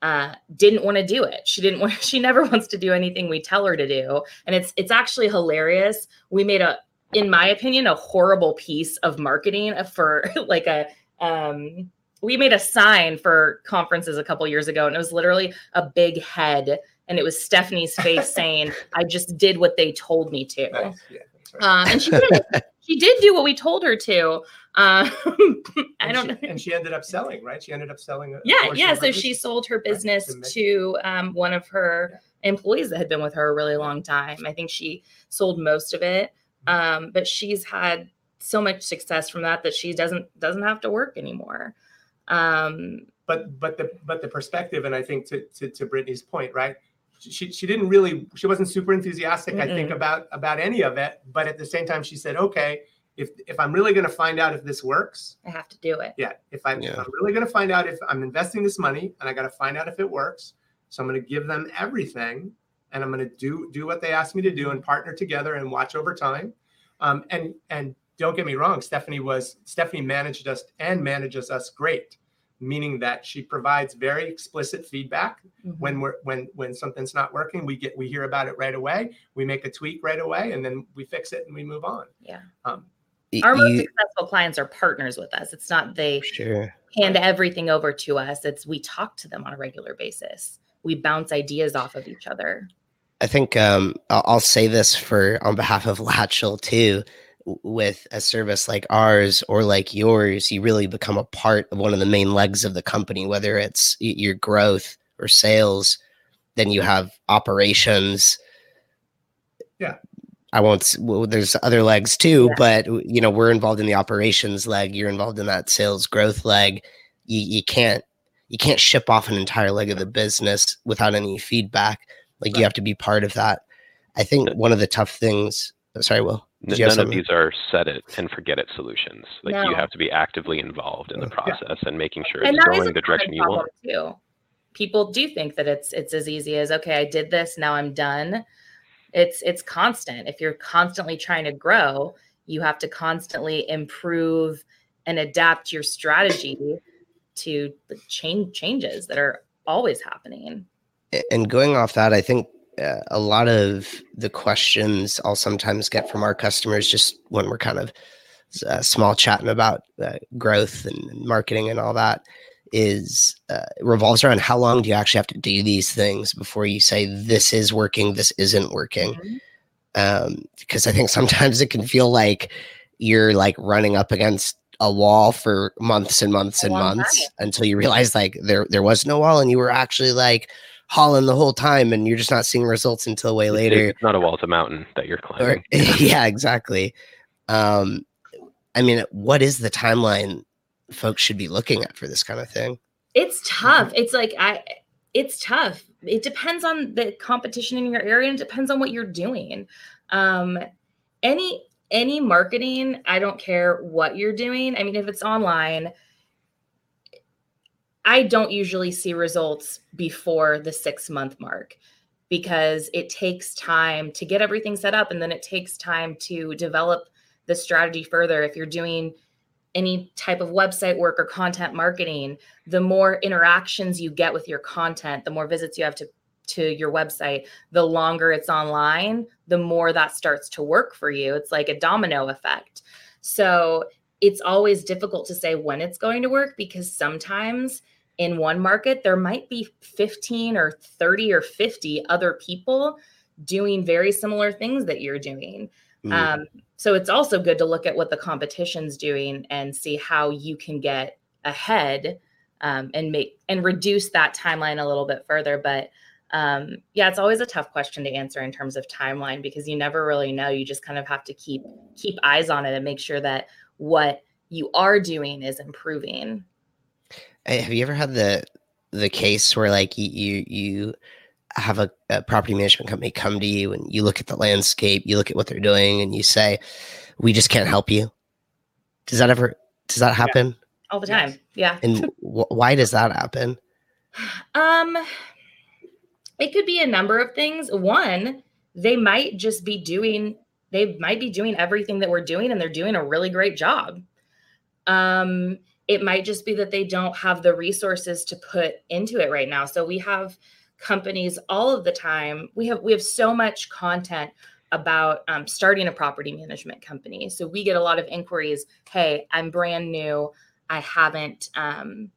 uh, didn't want to do it. She didn't want. She never wants to do anything we tell her to do, and it's it's actually hilarious. We made a, in my opinion, a horrible piece of marketing for like a um we made a sign for conferences a couple years ago and it was literally a big head and it was Stephanie's face saying, I just did what they told me to. Nice. Yeah, right. um, and she did. she did do what we told her to. Um, I don't she, know. And she ended up selling, right? She ended up selling. A, yeah, yeah. So she sold her business right. to um, one of her yeah. employees that had been with her a really long time. I think she sold most of it, mm-hmm. um, but she's had so much success from that that she doesn't doesn't have to work anymore. Um, but but the but the perspective, and I think to to, to Brittany's point, right? She, she didn't really she wasn't super enthusiastic mm I think about about any of it but at the same time she said okay if if I'm really going to find out if this works, I have to do it. Yeah. If I'm, yeah. if I'm really going to find out if I'm investing this money and I got to find out if it works, so I'm going to give them everything and I'm going to do do what they asked me to do and partner together and watch over time. Um, and and don't get me wrong, Stephanie was Stephanie managed us and manages us great meaning that she provides very explicit feedback mm-hmm. when we're when when something's not working we get we hear about it right away we make a tweak right away and then we fix it and we move on. Yeah. Um, our most successful clients are partners with us. It's not they sure. hand everything over to us. It's we talk to them on a regular basis. We bounce ideas off of each other. I think um, I'll, I'll say this for on behalf of latchel too with a service like ours or like yours, you really become a part of one of the main legs of the company, whether it's your growth or sales. Then you have operations, Yeah. I won't. Well, there's other legs too, yeah. but you know we're involved in the operations leg. You're involved in that sales growth leg. You you can't you can't ship off an entire leg of the business without any feedback. Like right. you have to be part of that. I think one of the tough things. Sorry, Will. None of these are set it and forget it solutions. Like no. you have to be actively involved in the process yeah. and making sure and it's going the direction you want. Too. People do think that it's it's as easy as okay, I did this, now I'm done it's it's constant if you're constantly trying to grow you have to constantly improve and adapt your strategy to the change changes that are always happening and going off that i think uh, a lot of the questions i'll sometimes get from our customers just when we're kind of uh, small chatting about uh, growth and marketing and all that is uh, revolves around how long do you actually have to do these things before you say this is working, this isn't working. Mm-hmm. Um, because I think sometimes it can feel like you're like running up against a wall for months and months and months time. until you realize like there there was no wall and you were actually like hauling the whole time and you're just not seeing results until way later. It's not a wall, it's a mountain that you're climbing. Or, yeah, exactly. Um, I mean, what is the timeline folks should be looking at for this kind of thing? It's tough. Mm-hmm. It's like I it's tough. It depends on the competition in your area and it depends on what you're doing. Um any any marketing, I don't care what you're doing. I mean, if it's online, I don't usually see results before the 6 month mark because it takes time to get everything set up and then it takes time to develop the strategy further if you're doing any type of website work or content marketing, the more interactions you get with your content, the more visits you have to to your website, the longer it's online, the more that starts to work for you. It's like a domino effect. So, it's always difficult to say when it's going to work because sometimes in one market there might be 15 or 30 or 50 other people doing very similar things that you're doing. Mm. Um, so it's also good to look at what the competition's doing and see how you can get ahead um, and make and reduce that timeline a little bit further. But um, yeah, it's always a tough question to answer in terms of timeline because you never really know. You just kind of have to keep keep eyes on it and make sure that what you are doing is improving. Have you ever had the the case where like you you, you have a, a, property management company come to you and you look at the landscape, you look at what they're doing, and you say, "We just can't help you." Does that ever? Does that happen? Yeah. All the time. Yeah. And why does that happen? Um, it could be a number of things. One, they might just be doing. They might be doing everything that we're doing, and they're doing a really great job. Um, it might just be that they don't have the resources to put into it right now. So we have companies all of the time. We have we have so much content about um, starting a property management company. So we get a lot of inquiries. Hey, I'm brand new. I haven't um,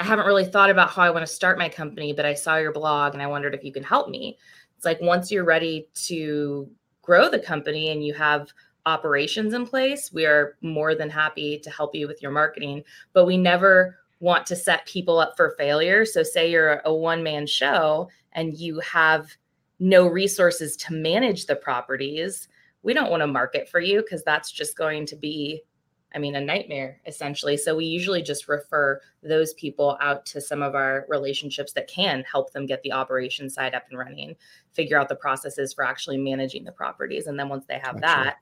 I haven't really thought about how I want to start my company, but I saw your blog and I wondered if you can help me. It's like once you're ready to grow the company and you have operations in place, we are more than happy to help you with your marketing. But we never want to set people up for failure. So, say you're a one man show and you have no resources to manage the properties, we don't want to market for you because that's just going to be, I mean, a nightmare essentially. So, we usually just refer those people out to some of our relationships that can help them get the operation side up and running, figure out the processes for actually managing the properties. And then once they have gotcha. that,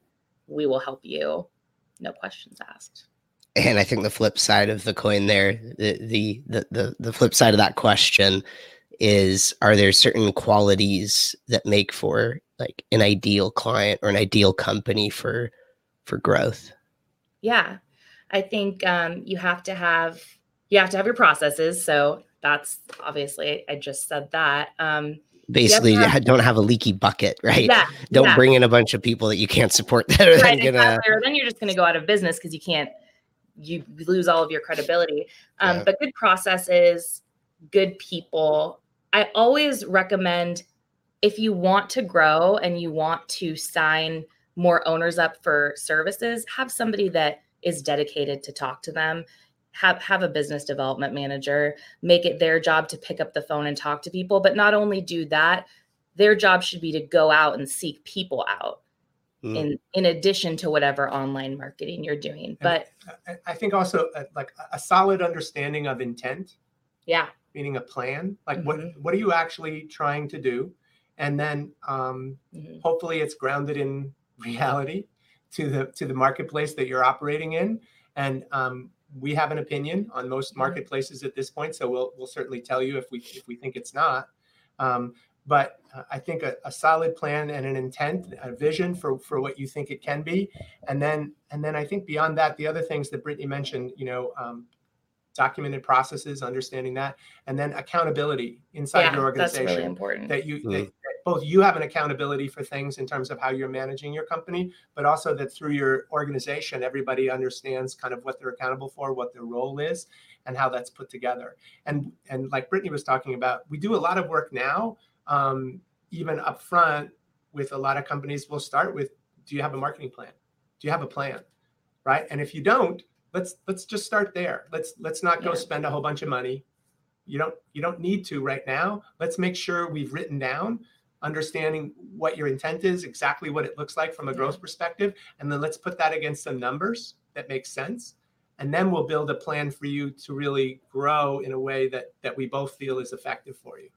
we will help you. No questions asked and I think the flip side of the coin there, the, the the the the flip side of that question is are there certain qualities that make for like an ideal client or an ideal company for for growth? Yeah. I think um, you have to have you have to have your processes. So that's obviously I just said that. Um, Basically, have, don't have a leaky bucket, right? Yeah, don't yeah. bring in a bunch of people that you can't support that are right, gonna. Exactly. Then you're just going to go out of business because you can't you lose all of your credibility. Um, yeah. But good processes, good people. I always recommend if you want to grow and you want to sign more owners up for services, have somebody that is dedicated to talk to them. Have have a business development manager. Make it their job to pick up the phone and talk to people. But not only do that, their job should be to go out and seek people out mm. in in addition to whatever online marketing you're doing but i think also uh, like a solid understanding of intent yeah meaning a plan like mm-hmm. what what are you actually trying to do and then um, mm-hmm. hopefully it's grounded in reality to the to the marketplace that you're operating in and um, we have an opinion on most mm-hmm. marketplaces at this point so we'll we'll certainly tell you if we if we think it's not um, but uh, I think a, a, solid plan and an intent, a vision for for what you think it can be, and then and then I think beyond that, the other things that Brittany mentioned, you know, um, documented processes, understanding that, and then accountability inside yeah, your organization. That's really important. That you mm-hmm. that, that both you have an accountability for things in terms of how you're managing your company, but also that through your organization, everybody understands kind of what they're accountable for, what their role is, and how that's put together. And and like Brittany was talking about, we do a lot of work now um, even upfront with a lot of companies, we'll start with, do you have a marketing plan? Do you have a plan? Right. And if you don't, let's let's just start there. Let's let's not go yeah. spend a whole bunch of money. You don't you don't need to right now. Let's make sure we've written down understanding what your intent is, exactly what it looks like from a growth perspective, and then let's put that against some numbers that make sense. And then we'll build a plan for you to really grow in a way that that we both feel is effective for you.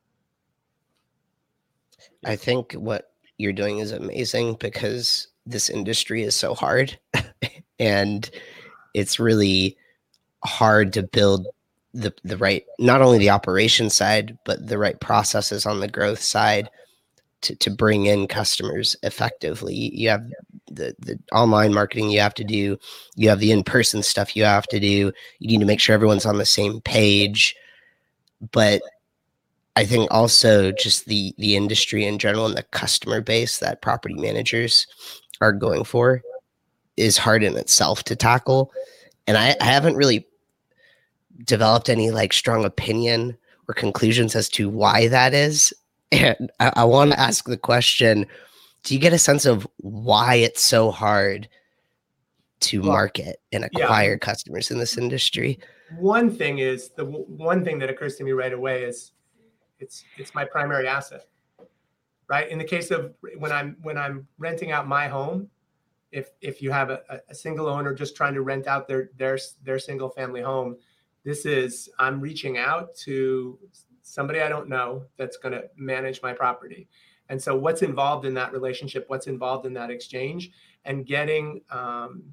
I think what you're doing is amazing because this industry is so hard and it's really hard to build the the right not only the operation side but the right processes on the growth side to, to bring in customers effectively. You have the the online marketing you have to do. You have the in-person stuff you have to do. You need to make sure everyone's on the same page. But I think also just the the industry in general and the customer base that property managers are going for is hard in itself to tackle. And I, I haven't really developed any like strong opinion or conclusions as to why that is. And I, I want to ask the question do you get a sense of why it's so hard to market and acquire yeah. customers in this industry? One thing is the one thing that occurs to me right away is it's it's my primary asset right in the case of when i'm when i'm renting out my home if if you have a, a single owner just trying to rent out their their their single family home this is i'm reaching out to somebody i don't know that's going to manage my property and so what's involved in that relationship what's involved in that exchange and getting um,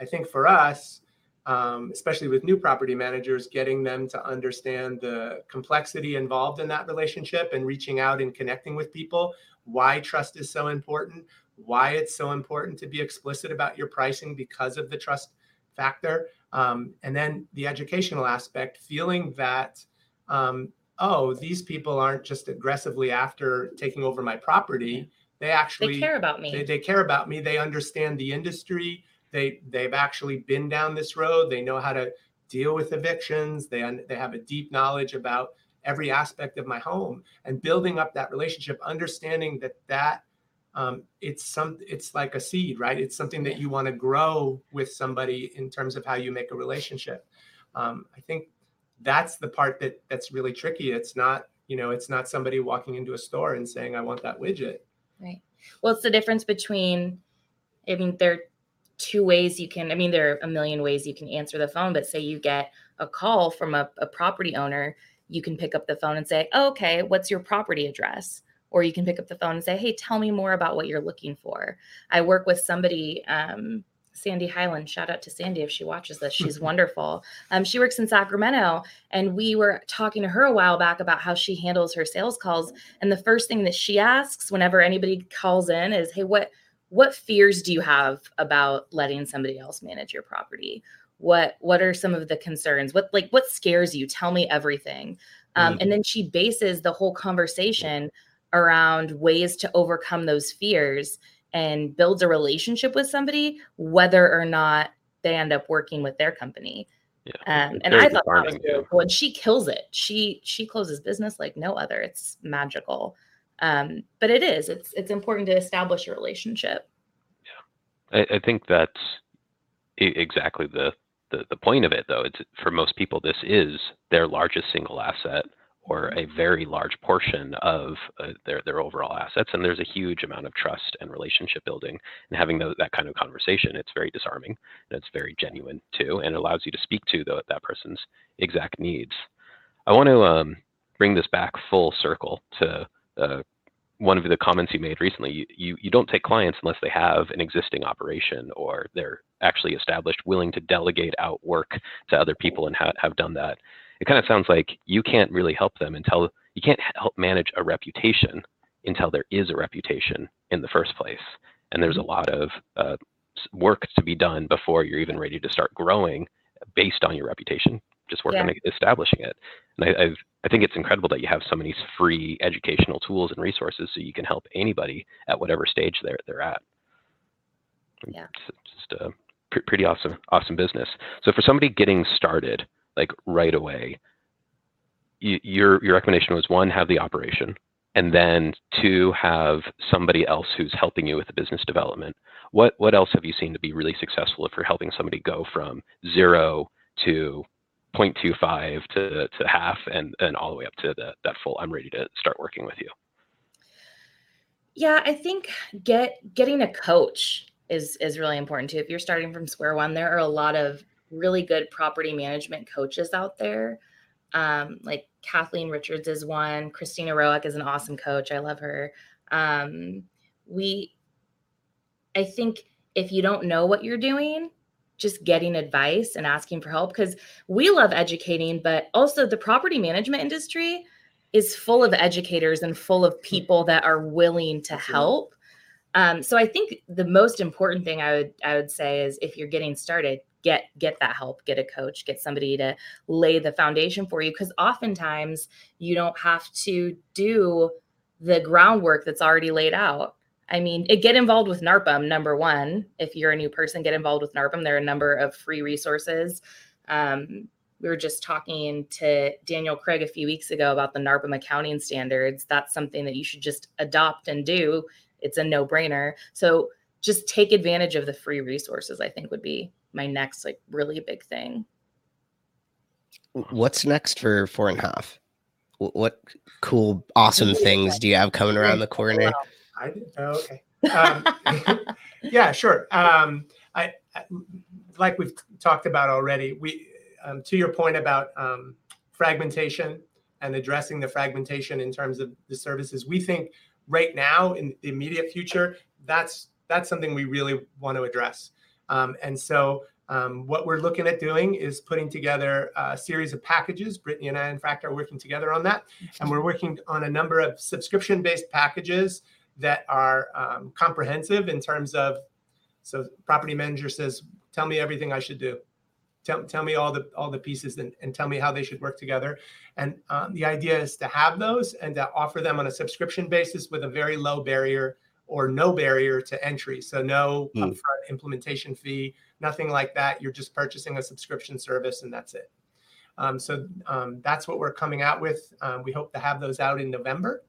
i think for us um, especially with new property managers, getting them to understand the complexity involved in that relationship and reaching out and connecting with people, why trust is so important, why it's so important to be explicit about your pricing because of the trust factor. Um, and then the educational aspect, feeling that, um, oh, these people aren't just aggressively after taking over my property. They actually they care about me. They, they care about me. They understand the industry they they've actually been down this road. They know how to deal with evictions. They they have a deep knowledge about every aspect of my home and building up that relationship, understanding that that um, it's some it's like a seed, right? It's something that you want to grow with somebody in terms of how you make a relationship. Um, I think that's the part that that's really tricky. It's not you know it's not somebody walking into a store and saying I want that widget. Right. Well, it's the difference between I mean there are two ways you can i mean there are a million ways you can answer the phone but say you get a call from a, a property owner you can pick up the phone and say oh, okay what's your property address or you can pick up the phone and say hey tell me more about what you're looking for i work with somebody um, sandy highland shout out to sandy if she watches this. She's wonderful. Um, she works in sacramento and we were talking to her a while back about how she handles her sales calls. And the first thing that she asks whenever anybody calls in is hey what what fears do you have about letting somebody else manage your property? What what are some of the concerns? What like what scares you? Tell me everything. Um, mm-hmm. and then she bases the whole conversation around ways to overcome those fears and builds a relationship with somebody whether or not they end up working with their company. Yeah, um, and i thought that was really cool. And she kills it. She she closes business like no other. It's magical. Um, but it is. It's it's important to establish a relationship. Yeah. I, I think that's exactly the, the the point of it though. It's for most people this is their largest single asset or a very large portion of uh, their, their overall assets. And there's a huge amount of trust and relationship building. And having the, that kind of conversation, it's very disarming and it's very genuine too, and it allows you to speak to the, that person's exact needs. I want to um, bring this back full circle to uh, one of the comments you made recently. You, you, you don't take clients unless they have an existing operation or they're actually established, willing to delegate out work to other people and ha- have done that it kind of sounds like you can't really help them until you can't help manage a reputation until there is a reputation in the first place. And there's a mm-hmm. lot of uh, work to be done before you're even ready to start growing based on your reputation. Just work yeah. on establishing it. And I, I've, I think it's incredible that you have so many free educational tools and resources so you can help anybody at whatever stage they're they're at. Yeah, it's just a pretty awesome awesome business. So for somebody getting started, like right away, you, your your recommendation was one, have the operation, and then two, have somebody else who's helping you with the business development. What what else have you seen to be really successful if you're helping somebody go from zero to 0.25 to, to half and, and all the way up to the, that full i'm ready to start working with you yeah i think get getting a coach is is really important too. If you're starting from square one there are a lot of really good property management coaches out there. Um, like Kathleen Richards is one. Christina Roick is an awesome coach. I love her. Um, we, I think if you don't know what you're doing, just getting advice and asking for help because we love educating, but also the property management industry is full of educators and full of people that are willing to help. Um, so I think the most important thing I would I would say is if you're getting started, get get that help get a coach get somebody to lay the foundation for you because oftentimes you don't have to do the groundwork that's already laid out. I mean get involved with narpm number one. If you're a new person get involved with narpm. There are a number of free resources. Um, we were just talking to daniel craig a few weeks ago about the narpm accounting standards. That's something that you should just adopt and do. It's a no-brainer. So just take advantage of the free resources i think would be my next like really big thing. What's next for four and a half? What cool, awesome things do you have coming around the corner? I. Oh, okay. Um, yeah, sure. Um, I, I, like we've talked about already. We, um, to your point about um, fragmentation and addressing the fragmentation in terms of the services, we think right now in the immediate future, that's that's something we really want to address. Um, and so um, what we're looking at doing is putting together a series of packages. Brittany and I, in fact, are working together on that. And we're working on a number of subscription based packages that are um, comprehensive in terms of so property manager says, tell me everything I should do. Tell, tell me all the all the pieces and, and tell me how they should work together. And um, the idea is to have those and to offer them on a subscription basis with a very low barrier or no barrier to entry. So no mm. upfront implementation fee, nothing like that. You're just purchasing a subscription service and that's it. Um, so um, that's what we're coming out with. Um, we hope to have those out in November.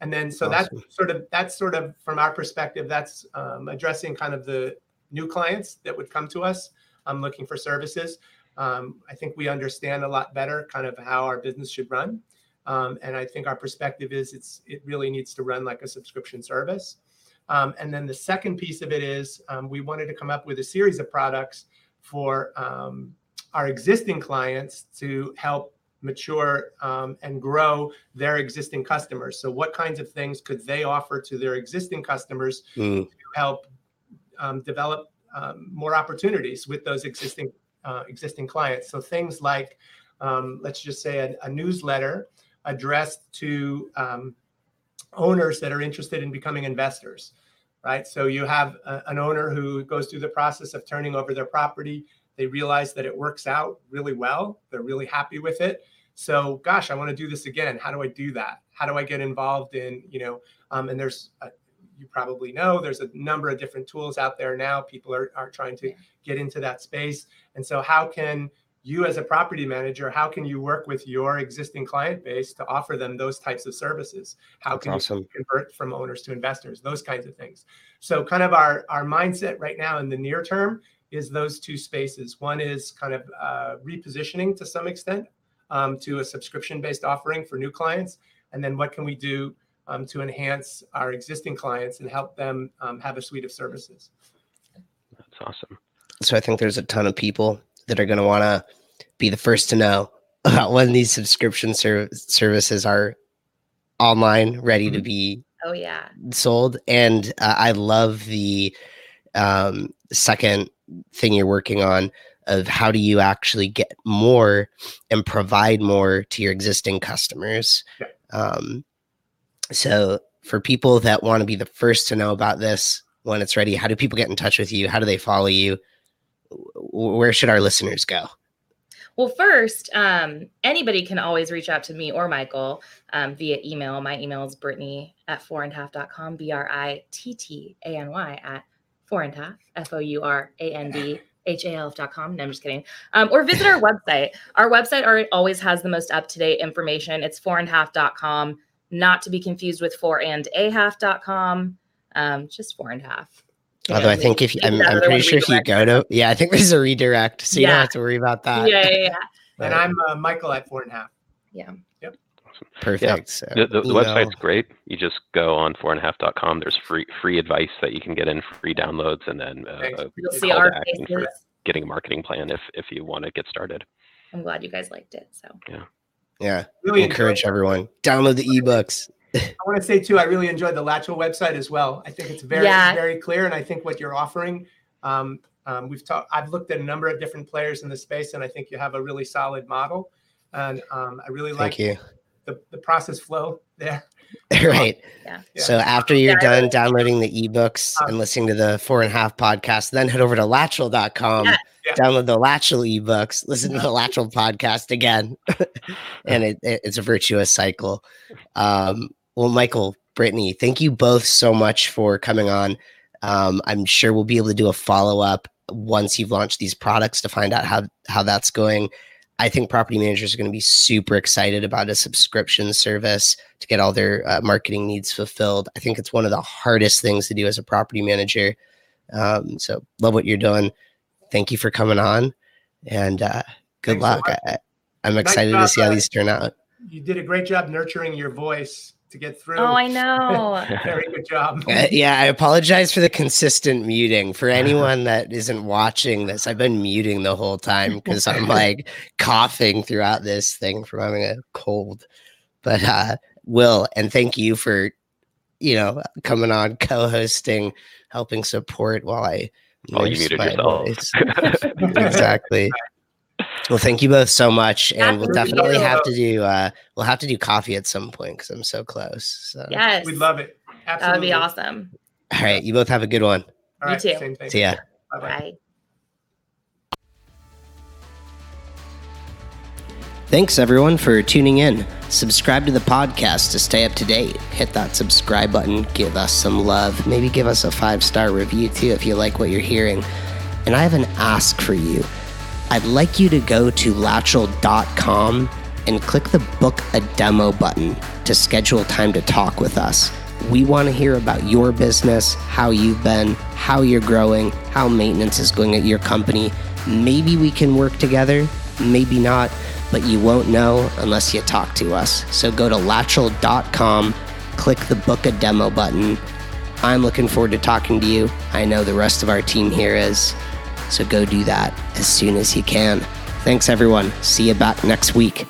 And then, so awesome. that's sort of that's sort of from our perspective, that's um, addressing kind of the new clients that would come to us um, looking for services. Um, I think we understand a lot better kind of how our business should run. and I think our perspective is it's it really needs to run like a subscription service. Um, and then the second piece of it is um, we wanted to come up with a series of products for um, our existing clients to help mature um, and grow their existing customers. So, what kinds of things could they offer to their existing customers mm. to help um, develop um, more opportunities with those existing uh, existing clients? So, things like let's just say a, a newsletter addressed to owners that are interested in becoming investors right? So you have a, an owner who goes through the process of turning over their property. They realize that it works out really well. They're really happy with it. So, gosh, I want to do this again. How do I do that? How do I get involved in, you know, um, and there's, a, you probably know, there's a number of different tools out there now. People are, are trying to get into that space. And so, how can you as a property manager how can you work with your existing client base to offer them those types of services how That's can awesome. you convert from owners to investors those kinds of things so kind of our our mindset right now in the near term is those two spaces one is kind of uh, repositioning to some extent um, to a subscription based offering for new clients? And then what can we do um, to enhance our existing clients and help them um, have a suite of services? That's awesome. So I think there's a ton of people that are going to want to be the first to know about when these subscription ser- services are online, ready mm-hmm. to be oh yeah sold. And uh, I love the um, second thing you're working on of how do you actually get more and provide more to your existing customers. Yeah. Um, so for people that want to be the first to know about this when it's ready, how do people get in touch with you? How do they follow you? Where should our listeners go? Well, first, um, anybody can always reach out to me or Michael um, via email. My email is Brittany at fourandhalf.com, B R I T T A N Y at fourandhalf, F O U R A N D H A L F.com. No, I'm just kidding. Um, or visit our website. Our website are, always has the most up to date information. It's fourandhalf.com, not to be confused with four and a half.com. Um, just four and a half. Although I think if you, I'm, I'm pretty sure if you go to, yeah, I think there's a redirect, so you yeah. don't have to worry about that. Yeah, yeah, yeah. and I'm uh, Michael at four and a half. Yeah. Yep. Perfect. Yeah. So, the, the, the website's great. You just go on four and a half.com. There's free free advice that you can get in, free downloads, and then uh, you'll see our faces. getting a marketing plan if if you want to get started. I'm glad you guys liked it. So yeah, yeah. Really encourage everyone download the ebooks. I want to say too, I really enjoyed the Latchel website as well. I think it's very, yeah. very clear, and I think what you're offering. Um, um, we've talked. I've looked at a number of different players in the space, and I think you have a really solid model. And um, I really like you. The, the process flow there. right. Yeah. So after you're yeah, done downloading the ebooks um, and listening to the four and a half podcast, then head over to latchel.com, yeah. download the Latchel ebooks, listen to the Latchel podcast again. and it, it, it's a virtuous cycle. Um, well, Michael, Brittany, thank you both so much for coming on. Um, I'm sure we'll be able to do a follow up once you've launched these products to find out how how that's going. I think property managers are going to be super excited about a subscription service to get all their uh, marketing needs fulfilled. I think it's one of the hardest things to do as a property manager. Um, so love what you're doing. Thank you for coming on, and uh, good Thanks luck. So I, am excited nice to see how these turn out. You did a great job nurturing your voice to get through. Oh, I know. Very good job. Uh, yeah, I apologize for the consistent muting. For anyone that isn't watching this, I've been muting the whole time because I'm like coughing throughout this thing from having a cold. But uh Will, and thank you for you know coming on, co-hosting, helping support while I. Oh, you muted yourself. exactly. Well, thank you both so much, and we'll definitely have to do uh, we'll have to do coffee at some point because I'm so close. So. Yes, we'd love it. Absolutely, that would be awesome. All right, you both have a good one. All right, you too. See ya. Bye-bye. Bye. Thanks everyone for tuning in. Subscribe to the podcast to stay up to date. Hit that subscribe button, give us some love, maybe give us a five star review too if you like what you're hearing. And I have an ask for you. I'd like you to go to latchel.com and click the book a demo button to schedule time to talk with us. We want to hear about your business, how you've been, how you're growing, how maintenance is going at your company. Maybe we can work together, maybe not, but you won't know unless you talk to us. So go to latchel.com, click the book a demo button. I'm looking forward to talking to you. I know the rest of our team here is. So go do that as soon as you can. Thanks, everyone. See you back next week.